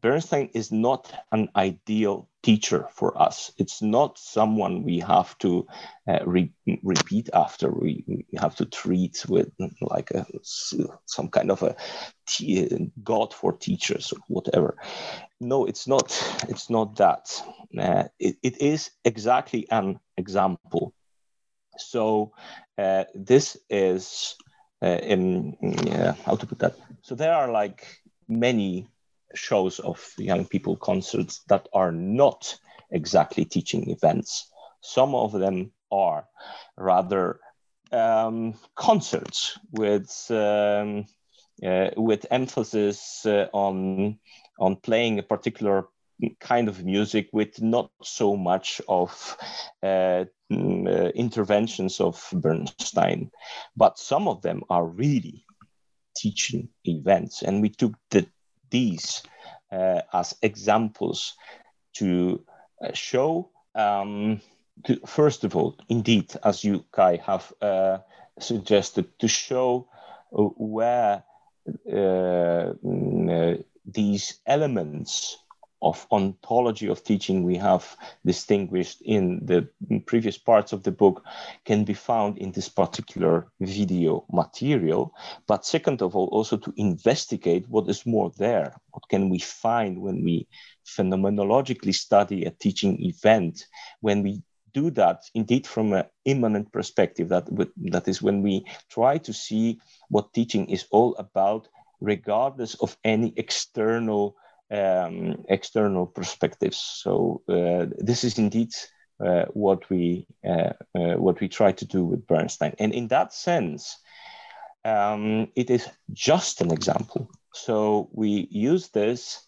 Bernstein is not an ideal teacher for us. It's not someone we have to uh, re- repeat after. We, have to treat with like a, some kind of a t- god for teachers or whatever. No, it's not. It's not that. Uh, it, it is exactly an example. So uh, this is uh, in yeah, how to put that. So there are like many shows of young people concerts that are not exactly teaching events. Some of them are rather um, concerts with um, uh, with emphasis uh, on on playing a particular kind of music with not so much of uh, mm, uh, interventions of Bernstein, but some of them are really teaching events, and we took the these uh, as examples to uh, show, um, to, first of all, indeed, as you, Kai, have uh, suggested, to show where uh, mm, uh, these elements of ontology of teaching we have distinguished in the previous parts of the book can be found in this particular video material. But second of all, also to investigate what is more there. What can we find when we phenomenologically study a teaching event, when we do that indeed from an immanent perspective, that, that is when we try to see what teaching is all about, regardless of any external um, external perspectives. So uh, this is indeed uh, what we uh, uh, what we try to do with Bernstein, and in that sense, um, it is just an example. So we use this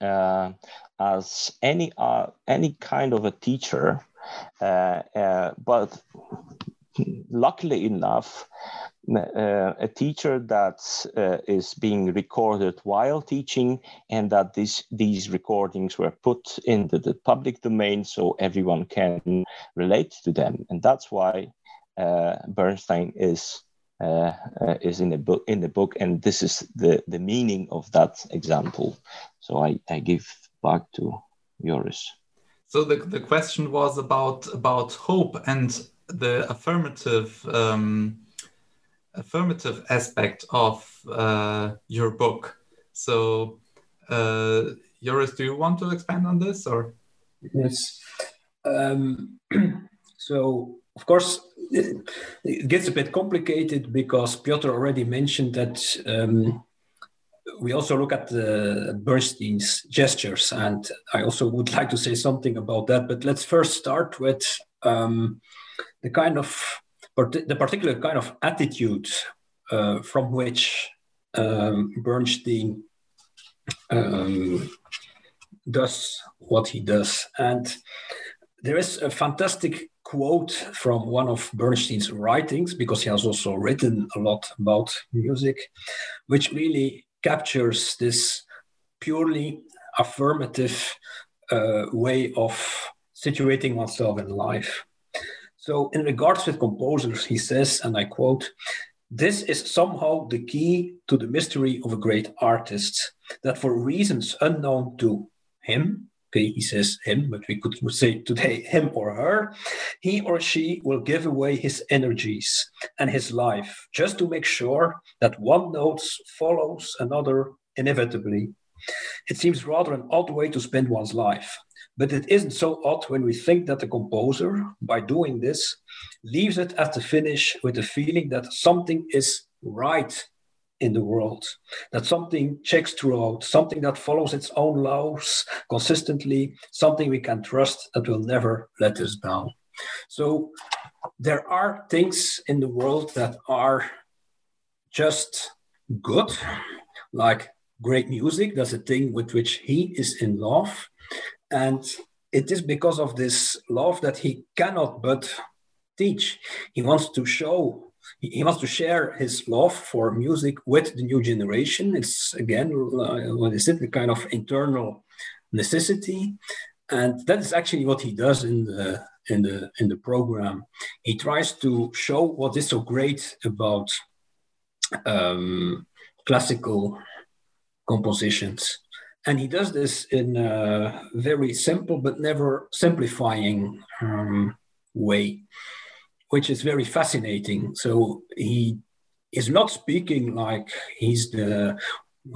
uh, as any uh, any kind of a teacher, but luckily enough, uh, a teacher that uh, is being recorded while teaching and that this, these recordings were put into the public domain so everyone can relate to them. And that's why uh, bernstein is uh, uh, is in the book in the book. And this is the the meaning of that example. So i i give back to joris. So the, the question was about about hope and the affirmative um, affirmative aspect of uh, your book. So, uh, Joris, do you want to expand on this or? Yes. Um, so, of course, it, gets a bit complicated because Piotr already mentioned that um, we also look at the Bernstein's gestures, and I also would like to say something about that. But let's first start with um, the kind of the particular kind of attitude uh, from which um, Bernstein um, does what he does. And there is a fantastic quote from one of Bernstein's writings, because he has also written a lot about music, which really captures this purely affirmative uh, way of situating oneself in life. So, in regards with composers, he says, and I quote, this is somehow the key to the mystery of a great artist, that for reasons unknown to him, okay, he says him, but we could say today him or her, he or she will give away his energies and his life just to make sure that one note follows another inevitably. It seems rather an odd way to spend one's life. But it isn't so odd when we think that the composer, by doing this, leaves it at the finish with the feeling that something is right in the world, that something checks throughout, something that follows its own laws consistently, something we can trust that will never let us down. So there are things in the world that are just good, like great music. That's a thing with which he is in love. And it is because of this love that he cannot but teach. He wants to show, he wants to share his love for music with the new generation. It's again, uh, what is it, the kind of internal necessity. And that is actually what he does in the in the in the program. He tries to show what is so great about um, classical compositions and he does this in a very simple but never simplifying um, way, which is very fascinating. So he is not speaking like he's the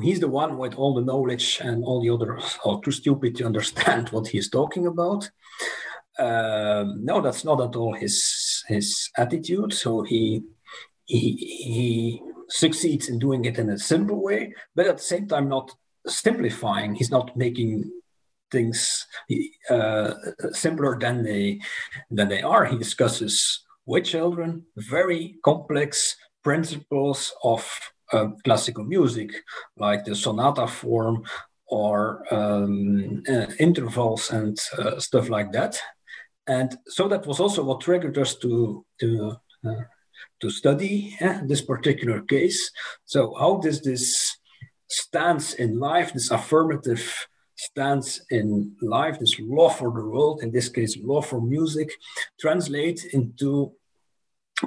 he's the one with all the knowledge and all the others are too stupid to understand what he's talking about. Um, no, that's not at all his his attitude. So he he he succeeds in doing it in a simple way, but at the same time not simplifying. He's not making things uh, simpler than they than they are. He discusses with children very complex principles of uh, classical music, like the sonata form or um, uh, intervals and uh, stuff like that. And so that was also what triggered us to to uh, to study this particular case. So how does this stance in life, this affirmative stance in life, this love for the world, in this case, love for music, translate into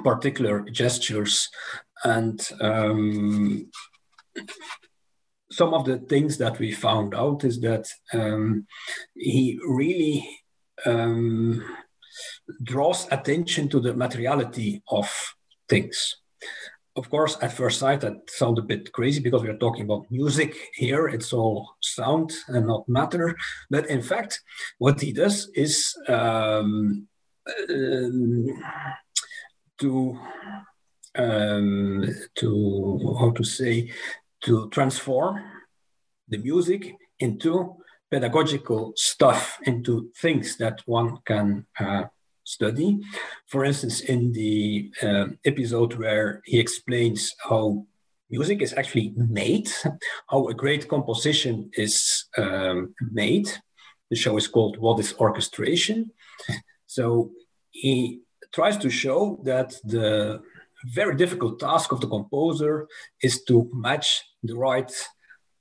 particular gestures. And um, some of the things that we found out is that um, he really um, draws attention to the materiality of things. Of course, at first sight, that sounds a bit crazy because we are talking about music here. It's all sound and not matter. But in fact, what he does is um, um, to um, to how to say to transform the music into pedagogical stuff, into things that one can uh, study. For instance, in the uh, episode where he explains how music is actually made, how a great composition is um, made. The show is called What is Orchestration? So he tries to show that the very difficult task of the composer is to match the right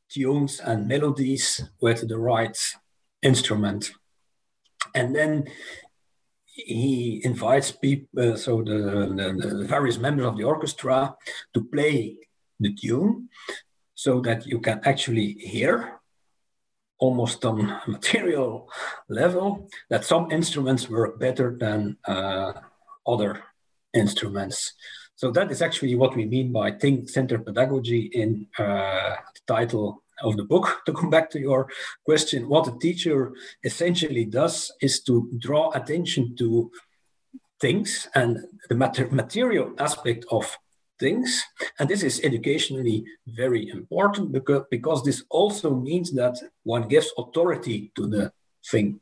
tunes and melodies with the right instrument. And then he invites people, uh, so the, the, the, various members of the orchestra to play the tune so that you can actually hear almost on material level that some instruments work better than uh, other instruments. So that is actually what we mean by thing-centered pedagogy in uh, the title of the book. To come back to your question, what a teacher essentially does is to draw attention to things and the mater- material aspect of things. And this is educationally very important because, because this also means that one gives authority to the thing.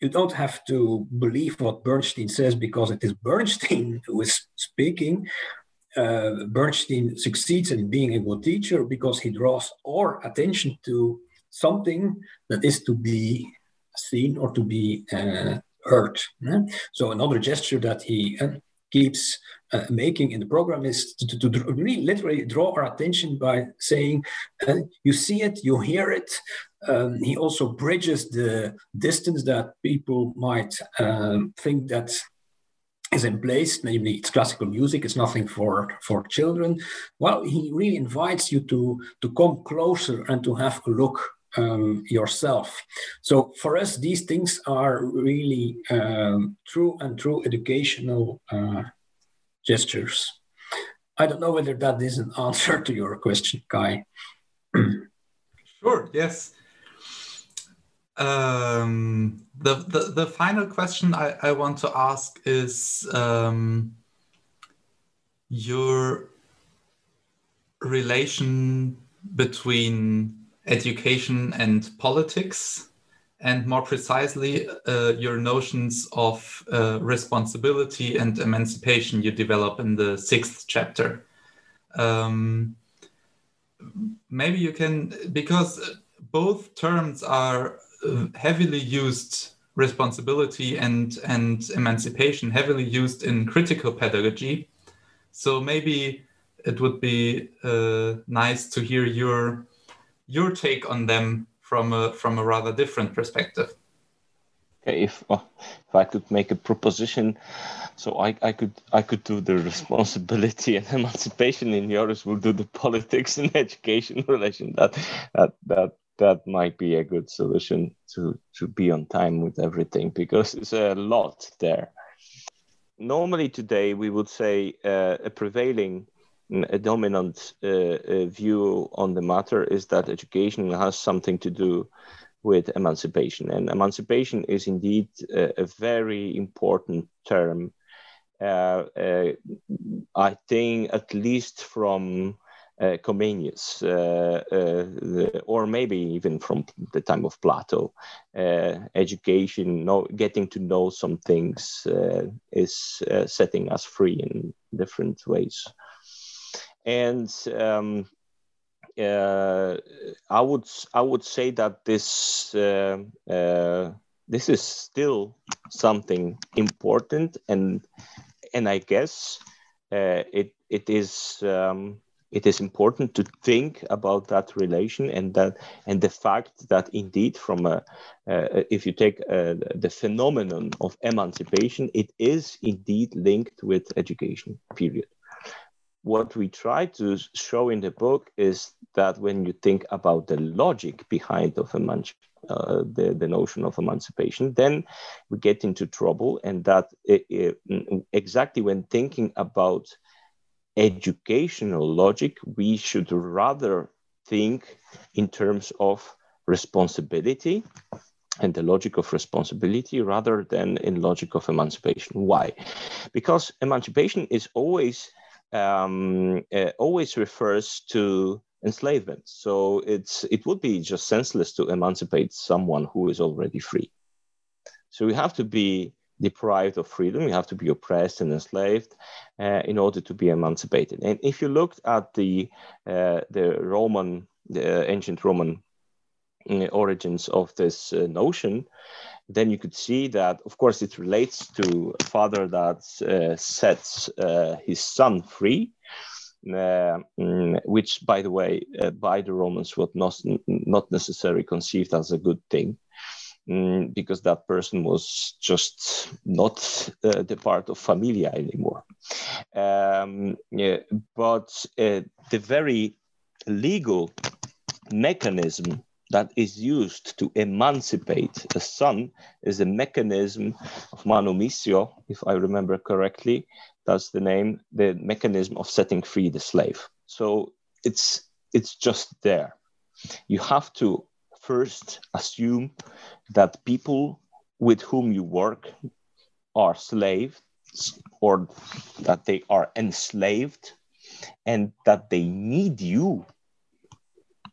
You don't have to believe what Bernstein says because it is Bernstein who is speaking. Uh, Bernstein succeeds in being a good teacher because he draws our attention to something that is to be seen or to be uh, heard. Yeah? So another gesture that he uh, keeps uh, making in the program is to, to, to, really literally draw our attention by saying, uh, you see it, you hear it. Um, he also bridges the distance that people might um, think that is in place, namely it's classical music, it's nothing for, for children. Well, he really invites you to, to come closer and to have a look um, yourself. So for us, these things are really um, true and true educational uh, gestures. I don't know whether that is an answer to your question, Kai. sure, yes. Um, the, the, the final question I, I want to ask is um, your relation between education and politics, and more precisely, uh, your notions of uh, responsibility and emancipation you develop in the sixth chapter. Um, maybe you can, because both terms are heavily used responsibility and and emancipation heavily used in critical pedagogy so maybe it would be uh, nice to hear your your take on them from a from a rather different perspective. Okay, if uh, if I could make a proposition, so I, I could I could do the responsibility and emancipation, in yours We'll do the politics and education relation. That that that that might be a good solution to to be on time with everything because it's a lot there. Normally today we would say uh, a prevailing a dominant uh, uh, view on the matter is that education has something to do with emancipation. And emancipation is indeed a, a very important term. Uh, uh, I think, at least from uh, Comenius, uh, the, or maybe even from the time of Plato, education, know, getting to know some things is setting us free in different ways and um, uh, I would I would say that this uh, uh, this is still something important, and and I guess uh, it it is. Um, it is important to think about that relation and that and the fact that indeed from a uh, if you take uh, the phenomenon of emancipation it is indeed linked with education period what we try to show in the book is that when you think about the logic behind of emanci- uh, the, the notion of emancipation, then we get into trouble. And that it, it, exactly when thinking about educational logic, we should rather think in terms of responsibility and the logic of responsibility rather than in logic of emancipation. Why? Because emancipation is always um, uh, always refers to enslavement. So it's it would be just senseless to emancipate someone who is already free. So we have to be deprived of freedom. You have to be oppressed and enslaved uh, in order to be emancipated. And if you looked at the uh, the Roman, the ancient Roman uh, origins of this uh, notion, then you could see that, of course, it relates to a father that uh, sets uh, his son free. Uh, mm, which, by the way, uh, by the Romans was not, not necessarily conceived as a good thing, mm, because that person was just not uh, the part of familia anymore. Um, yeah, but uh, the very legal mechanism that is used to emancipate a son is a mechanism of manumission, if I remember correctly. That's the name, the mechanism of setting free the slave. So it's it's just there. You have to first assume that people with whom you work are slaves or that they are enslaved and that they need you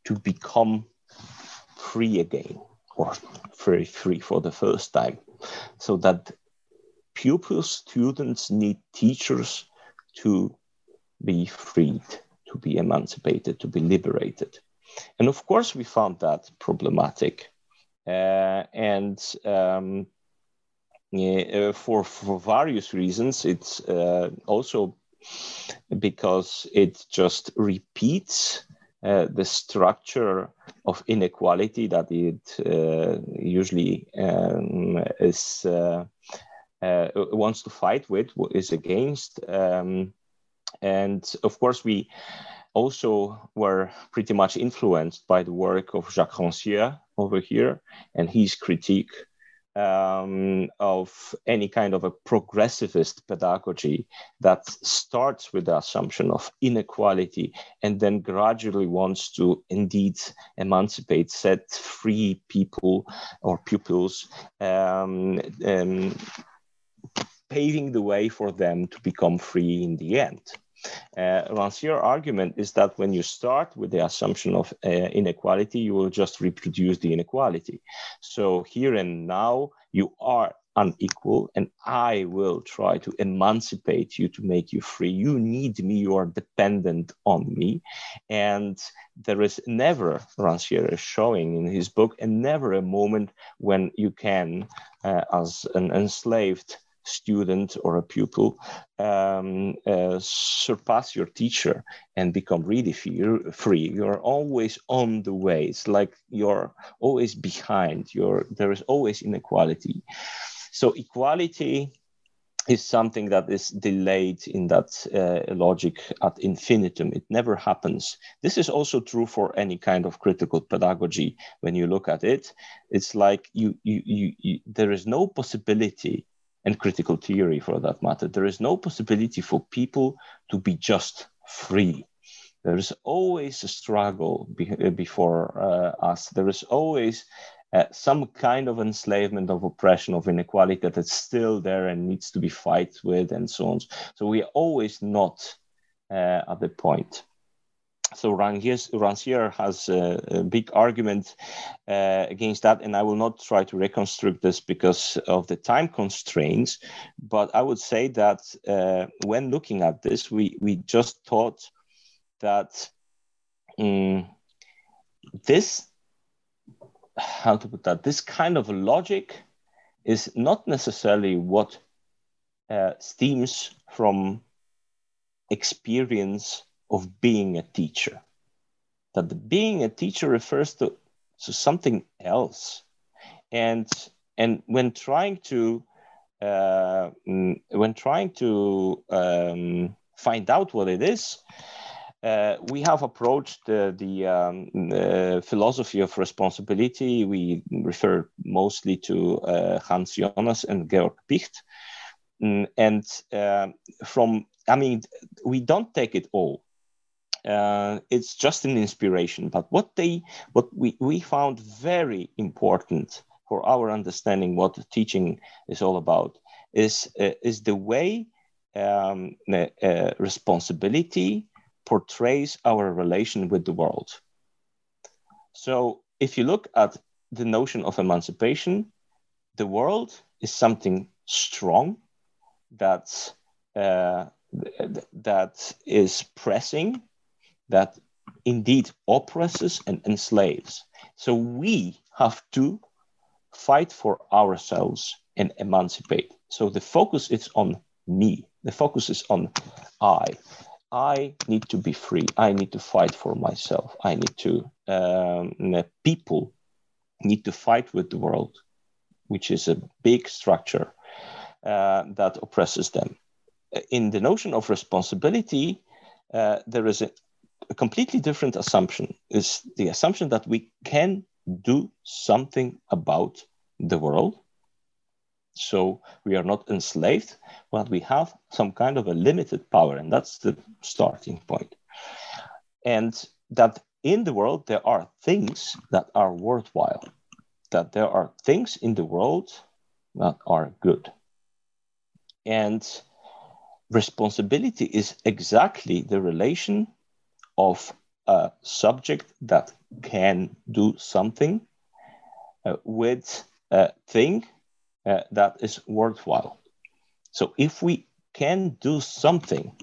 to become free again or very free for the first time. So that pupils students need teachers to be freed to be emancipated to be liberated and of course we found that problematic uh, and um, uh, for for various reasons it's uh, also because it just repeats uh, the structure of inequality that it uh, usually um, is wants to fight with, is against. Um, and of course, we also were pretty much influenced by the work of Jacques Rancière over here and his critique um, of any kind of a progressivist pedagogy that starts with the assumption of inequality and then gradually wants to indeed emancipate, set free people or pupils, um, um, paving the way for them to become free in the end. Uh, Rancière's argument is that when you start with the assumption of uh, inequality, you will just reproduce the inequality. So here and now, you are unequal, and I will try to emancipate you to make you free. You need me, you are dependent on me. And there is never, Rancière is showing in his book, and never a moment when you can, uh, as an enslaved student or a pupil um, uh, surpass your teacher and become really free you're always on the way it's like you're always behind you're there is always inequality so equality is something that is delayed in that uh, logic ad infinitum. It never happens. This is also true for any kind of critical pedagogy. When you look at it, it's like you, you, you, you there is no possibility and critical theory for that matter. There is no possibility for people to be just free. There is always a struggle be- uh, before uh, us. There is always uh, some kind of enslavement, of oppression, of inequality that's still there and needs to be fight with, and so on. So we are always not uh, at the point so Rancière has a, a, big argument uh, against that, and I will not try to reconstruct this because of the time constraints. But I would say that uh, when looking at this, we we just thought that um, this how to put that this kind of logic is not necessarily what uh, stems from experience of being a teacher. That being a teacher refers to, to something else. And and when trying to uh, mm, when trying to um, find out what it is, uh, we have approached uh, the um, philosophy of responsibility. We refer mostly to uh, Hans Jonas and Georg Picht. Mm, and uh, from, I mean, we don't take it all. Uh, it's just an inspiration. But what they, what we, we found very important for our understanding what teaching is all about is, is the way um, responsibility portrays our relation with the world. So if you look at the notion of emancipation, the world is something strong that uh, that is pressing, that indeed oppresses and enslaves. So we have to fight for ourselves and emancipate. So the focus is on me. The focus is on I. I need to be free. I need to fight for myself. I need to, um, people need to fight with the world, which is a big structure uh, that oppresses them. In the notion of responsibility, uh, there is a, a completely different assumption. Is the assumption that we can do something about the world so we are not enslaved, but we have some kind of a limited power, and that's the starting point. And that in the world there are things that are worthwhile, that there are things in the world that are good. And responsibility is exactly the relation of a subject that can do something uh, with a thing uh, that is worthwhile. So if we can do something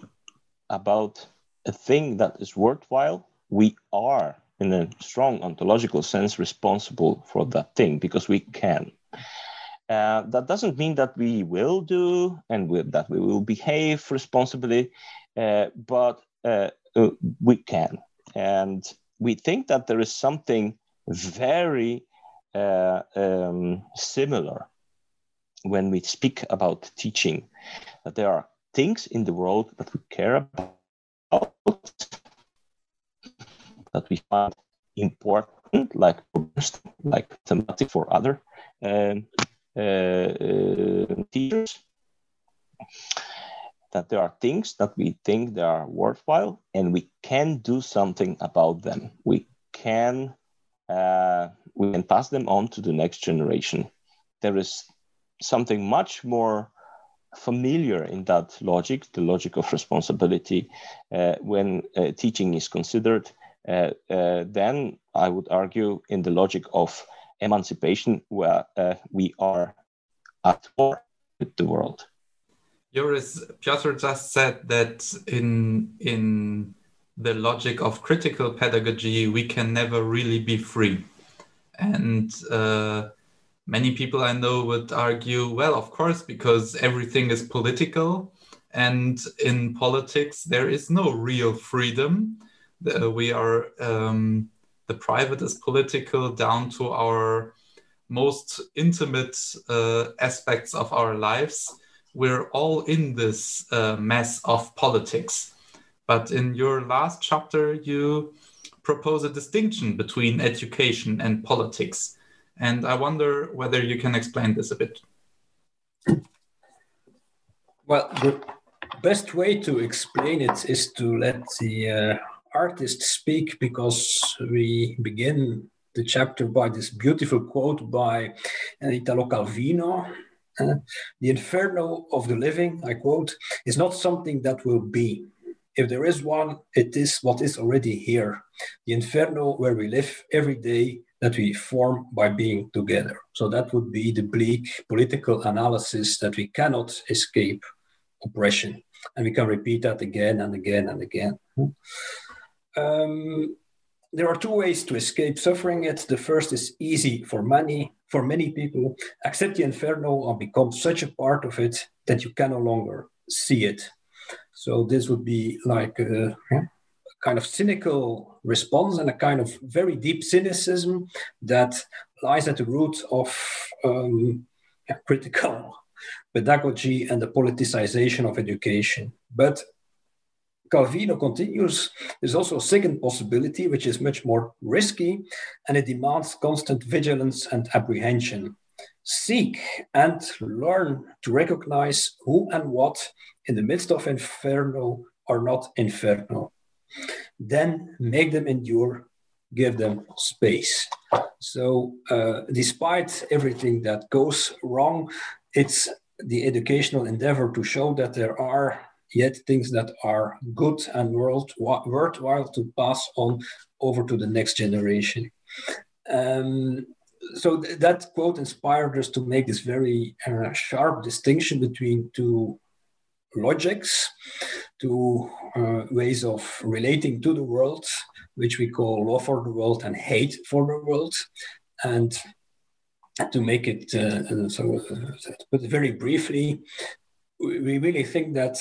about a thing that is worthwhile, we are, in a strong ontological sense, responsible for that thing because we can. Uh, that doesn't mean that we will do and we, that we will behave responsibly, uh, but uh, uh we can. And we think that there is something very uh, um, similar when we speak about teaching that there are things in the world that we care about that we find important like like thematic for other um, uh, uh, teachers that there are things that we think they are worthwhile and we can do something about them. We can uh, we can pass them on to the next generation. There is something much more familiar in that logic, the logic of responsibility, uh, when uh, teaching is considered, uh, uh then I would argue in the logic of emancipation, where uh, we are at war with the world. Joris, Piotr just said that in in the logic of critical pedagogy, we can never really be free, and uh, many people I know would argue, well, of course, because everything is political. And in politics, there is no real freedom. We are, um, the private is political down to our most intimate uh, aspects of our lives. We're all in this uh, mess of politics. But in your last chapter, you propose a distinction between education and politics. And I wonder whether you can explain this a bit. Well, the best way to explain it is to let the uh, artist speak because we begin the chapter by this beautiful quote by Italo Calvino. Uh, the inferno of the living, I quote, is not something that will be. If there is one, it is what is already here. The inferno where we live every day that we form by being together. So that would be the bleak political analysis that we cannot escape oppression. And we can repeat that again and again and again. Um, there are two ways to escape suffering it. The first is easy for many, for many people. Accept the inferno and become such a part of it that you can no longer see it. So this would be like a, kind of cynical response and a kind of very deep cynicism that lies at the root of um, critical pedagogy and the politicization of education. But Calvino continues, there's also a second possibility, which is much more risky, and it demands constant vigilance and apprehension. Seek and learn to recognize who and what in the midst of inferno are not inferno. Then make them endure, give them space. So, uh, despite everything that goes wrong, it's the educational endeavor to show that there are yet things that are good and worthwhile to pass on over to the next generation. Um, so th- that quote inspired us to make this very uh, sharp distinction between two logics, two uh, ways of relating to the world, which we call love for the world and hate for the world. And to make it uh, so, uh, but very briefly, we really think that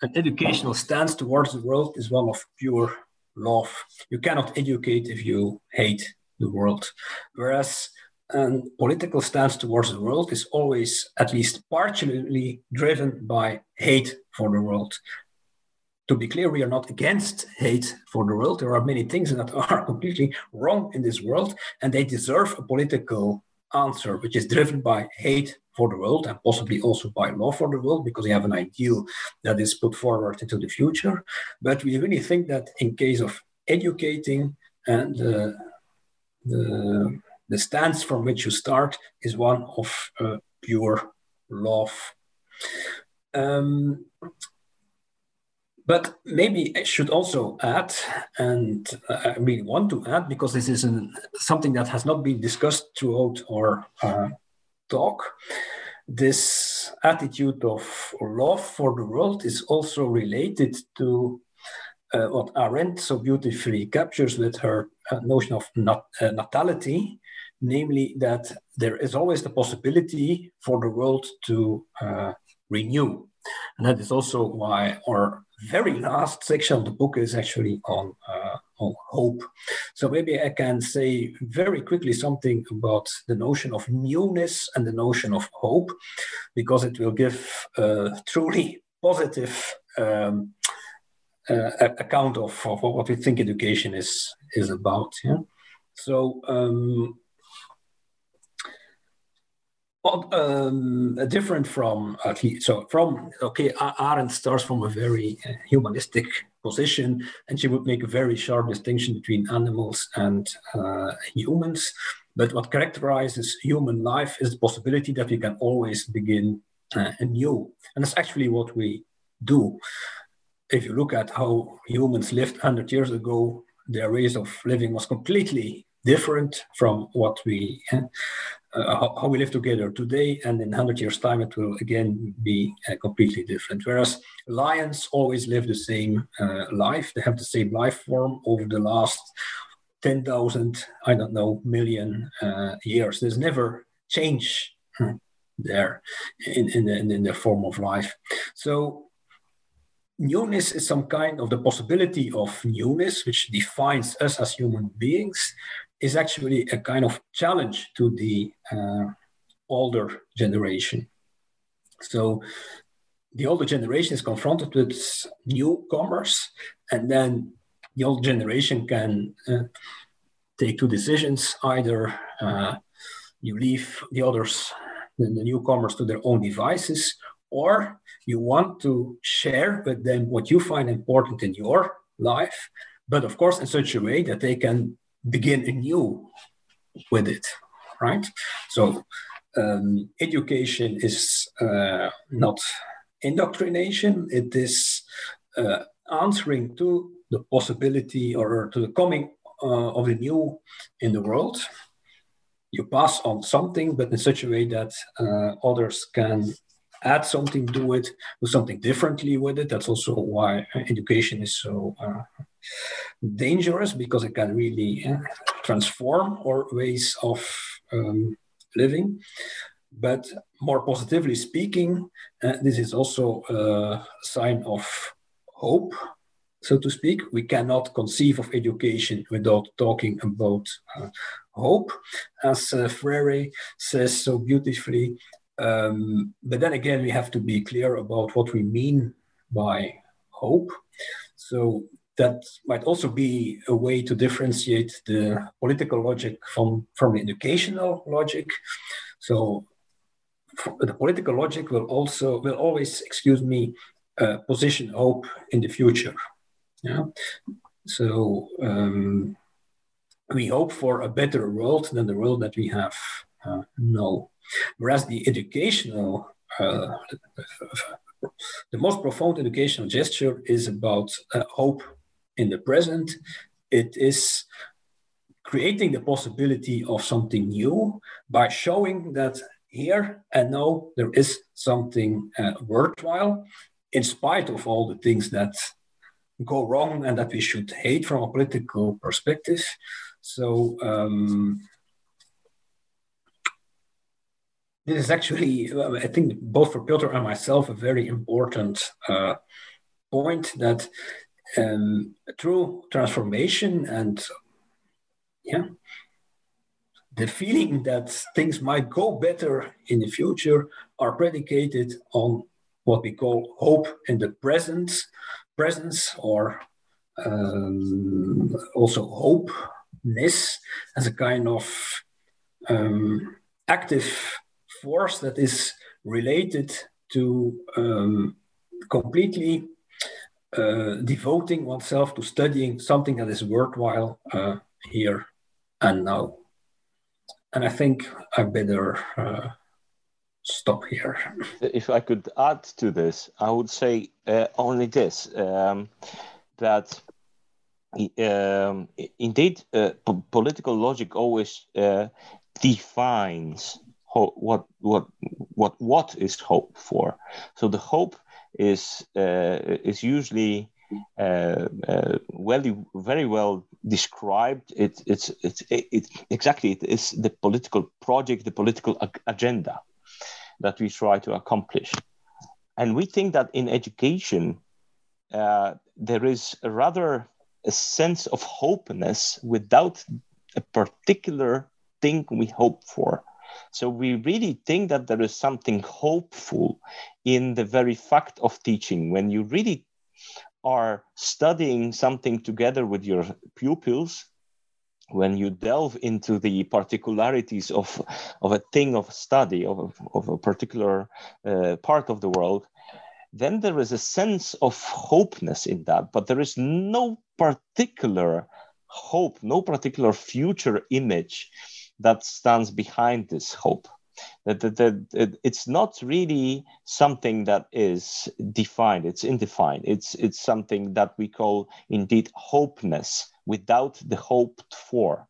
an educational stance towards the world is one of pure love. You cannot educate if you hate the world. Whereas a political stance towards the world is always at least partially driven by hate for the world. To be clear, we are not against hate for the world. There are many things that are completely wrong in this world, and they deserve a political answer, which is driven by hate for the world and possibly also by love for the world because we have an ideal that is put forward into the future. But we really think that in case of educating and uh, the, the stance from which you start is one of uh, pure love. Um, but maybe I should also add, and I really want to add, because this is an, something that has not been discussed throughout our uh, talk, this attitude of love for the world is also related to uh, what Arendt so beautifully captures with her uh, notion of nat- uh, natality, namely that there is always the possibility for the world to uh, renew. And that is also why our very last section of the book is actually on, uh, on hope. So maybe I can say very quickly something about the notion of newness and the notion of hope, because it will give a truly positive um, uh, account of, of what we think education is is about. Yeah. So um, um, different from uh, so from okay, Arendt starts from a very uh, humanistic position, and she would make a very sharp distinction between animals and uh, humans. But what characterizes human life is the possibility that we can always begin uh, anew, and that's actually what we do. If you look at how humans lived 100 years ago, their ways of living was completely different from what we uh, uh, how, we live together today and in 100 years time it will again be uh, completely different. Whereas lions always live the same uh, life. They have the same life form over the last 10,000 I don't know million uh, years. There's never change hmm, there in, in, the, in the form of life. So newness is some kind of the possibility of newness, which defines us as human beings, is actually a kind of challenge to the uh, older generation. So the older generation is confronted with newcomers, and then the old generation can uh, take two decisions: either uh, you leave the others, the, the newcomers, to their own devices, or you want to share with them what you find important in your life, but of course in such a way that they can begin anew with it, right? So um, education is uh, not indoctrination, it is uh, answering to the possibility or to the coming uh, of the new in the world. You pass on something, but in such a way that uh, others can add something to it, do something differently with it. That's also why education is so uh, dangerous because it can really uh, transform our ways of um, living. But more positively speaking, uh, this is also a sign of hope, so to speak. We cannot conceive of education without talking about uh, hope. As uh, Freire says so beautifully, um, but then again, we have to be clear about what we mean by hope. So that might also be a way to differentiate the political logic from, from the educational logic. So the political logic will also will always, excuse me, uh, position hope in the future. Yeah. So um, we hope for a better world than the world that we have uh, now. Whereas the educational, uh, the most profound educational gesture is about uh, hope in the present. It is creating the possibility of something new by showing that here and now there is something uh, worthwhile in spite of all the things that go wrong and that we should hate from a political perspective. So um, this is actually, I think, both for Piotr and myself, a very important uh, point that um, through transformation and yeah, the feeling that things might go better in the future are predicated on what we call hope in the present, presence, or um, also hopeness as a kind of um, active force that is related to um, completely uh, devoting oneself to studying something that is worthwhile uh, here and now. And I think I better uh, stop here. If I could add to this, I would say uh, only this um, that um, indeed uh, political logic always defines what what what what is hope for. So the hope is uh, is usually uh, uh, well, very well described. It, it's it's it, it, exactly it is the political project, the political ag- agenda that we try to accomplish. And we think that in education, uh, there is a rather a sense of hopeness without a particular thing we hope for. So we really think that there is something hopeful in the very fact of teaching. When you really are studying something together with your pupils, when you delve into the particularities of, of a thing of study of, of a particular uh, part of the world, then there is a sense of hopeness in that, but there is no particular hope, no particular future image that stands behind this hope. That, that, that it's not really something that is defined, it's indefined. It's, it's something that we call indeed hopeness without the hoped for.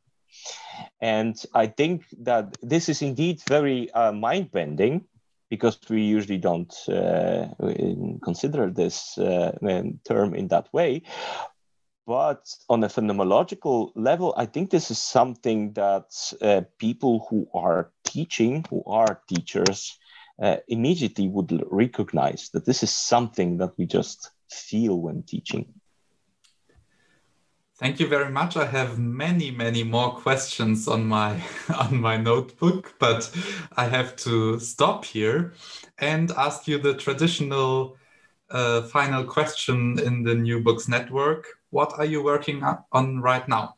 And I think that this is indeed very uh, mind bending because we usually don't uh, consider this uh, term in that way. But on a phenomenological level, I think this is something that uh, people who are teaching, who are teachers, uh, immediately would recognize that this is something that we just feel when teaching. Thank you very much. I have many, many more questions on my on my notebook, but I have to stop here and ask you the traditional uh, final question in the New Books Network. What are you working on right now?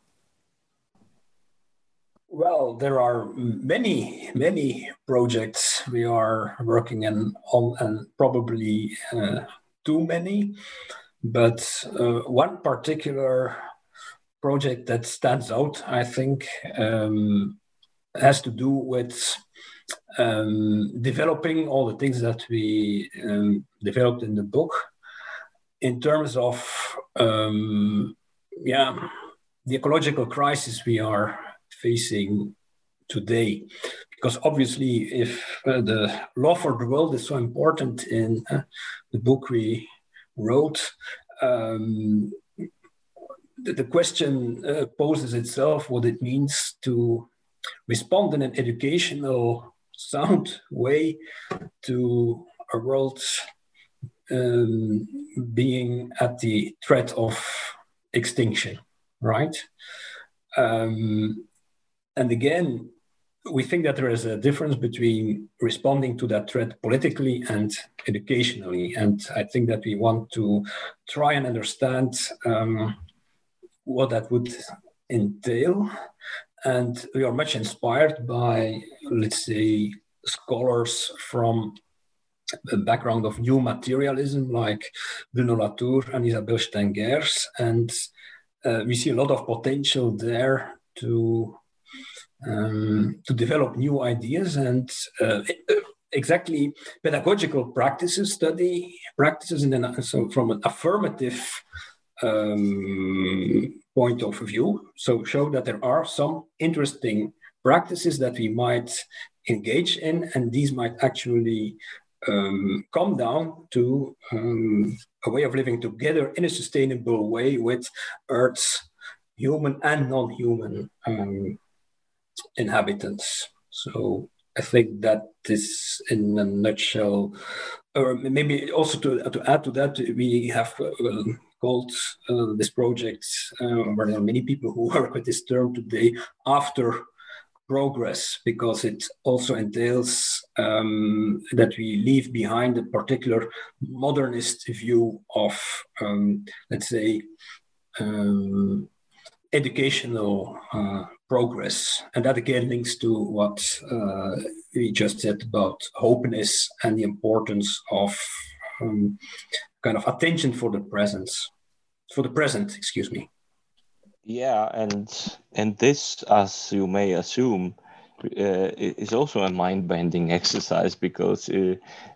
Well, there are many, many projects we are working in, on, and probably uh, too many. But uh, one particular project that stands out, I think, um, has to do with um, developing all the things that we um, developed in the book in terms of, um, yeah, the ecological crisis we are facing today. Because obviously, if uh, the law for the world is so important in uh, the book we wrote, um, the, question uh, poses itself what it means to respond in an educational, sound way to a world um, being at the threat of extinction, right? Um, and again, we think that there is a difference between responding to that threat politically and educationally. And I think that we want to try and understand um, what that would entail. And we are much inspired by, let's say, scholars from a background of new materialism like Bruno Latour and Isabelle Stengers. And uh, we see a lot of potential there to um, to develop new ideas and uh, exactly pedagogical practices, study practices, and then so from an affirmative um, point of view. So show that there are some interesting practices that we might engage in, and these might actually um, come down to um, a way of living together in a sustainable way with Earth's human and non-human um, inhabitants. So I think that is in a nutshell, or maybe also to, to add to that, we have uh, called uh, this project, uh, where there are many people who work with this term today, after progress, because it also entails um, that we leave behind a particular modernist view of, um, let's say, um, educational uh, progress. And that again links to what uh, we just said about openness and the importance of um, kind of attention for the presence, for the present, excuse me. Yeah, and and this, as you may assume, uh, is also a mind-bending exercise because uh,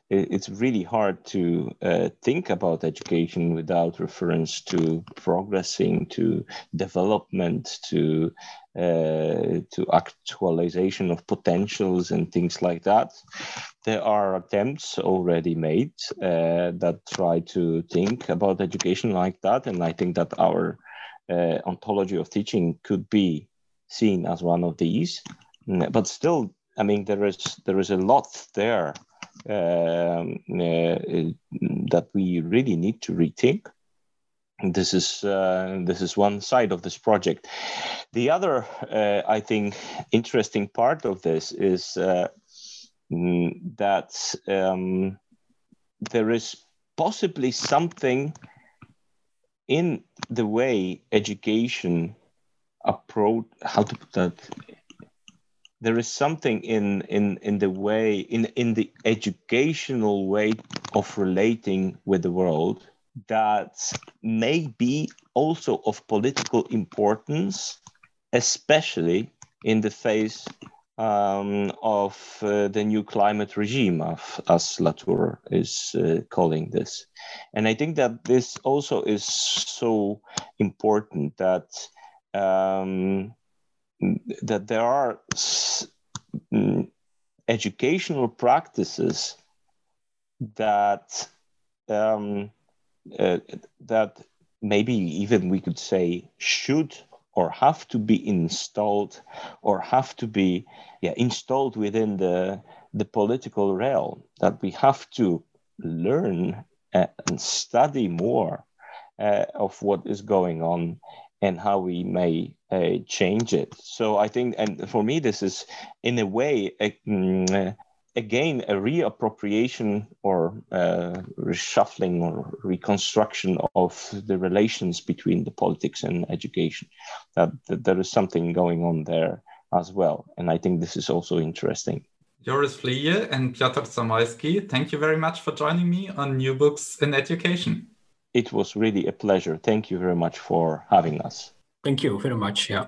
it's really hard to uh, think about education without reference to progressing, to development, to uh, to actualization of potentials and things like that. There are attempts already made uh, that try to think about education like that, and I think that our uh, ontology of teaching could be seen as one of these. Mm, but still, I mean, there is there is a lot there um, uh, that we really need to rethink. This is uh, this is one side of this project. The other, uh, I think, interesting part of this is uh, mm, that um, there is possibly something in the way education approach how to put that? There is something in in in the way in in the educational way of relating with the world that may be also of political importance especially in the face um, of uh, the new climate regime, of, as Latour is uh, calling this. And I think that this also is so important that um, that there are mm, educational practices that um, uh, that maybe even we could say should or have to be installed or have to be yeah, installed within the the political realm that we have to learn uh, and study more uh, of what is going on and how we may uh, change it. So I think, and for me, this is in a way, a, mm, again, a reappropriation or uh, reshuffling or reconstruction of the relations between the politics and education. That, that there is something going on there as well. And I think this is also interesting. Joris Vlieghe and Piotr Zamojski, thank you very much for joining me on New Books in Education. It was really a pleasure. Thank you very much for having us. Thank you very much. Yeah.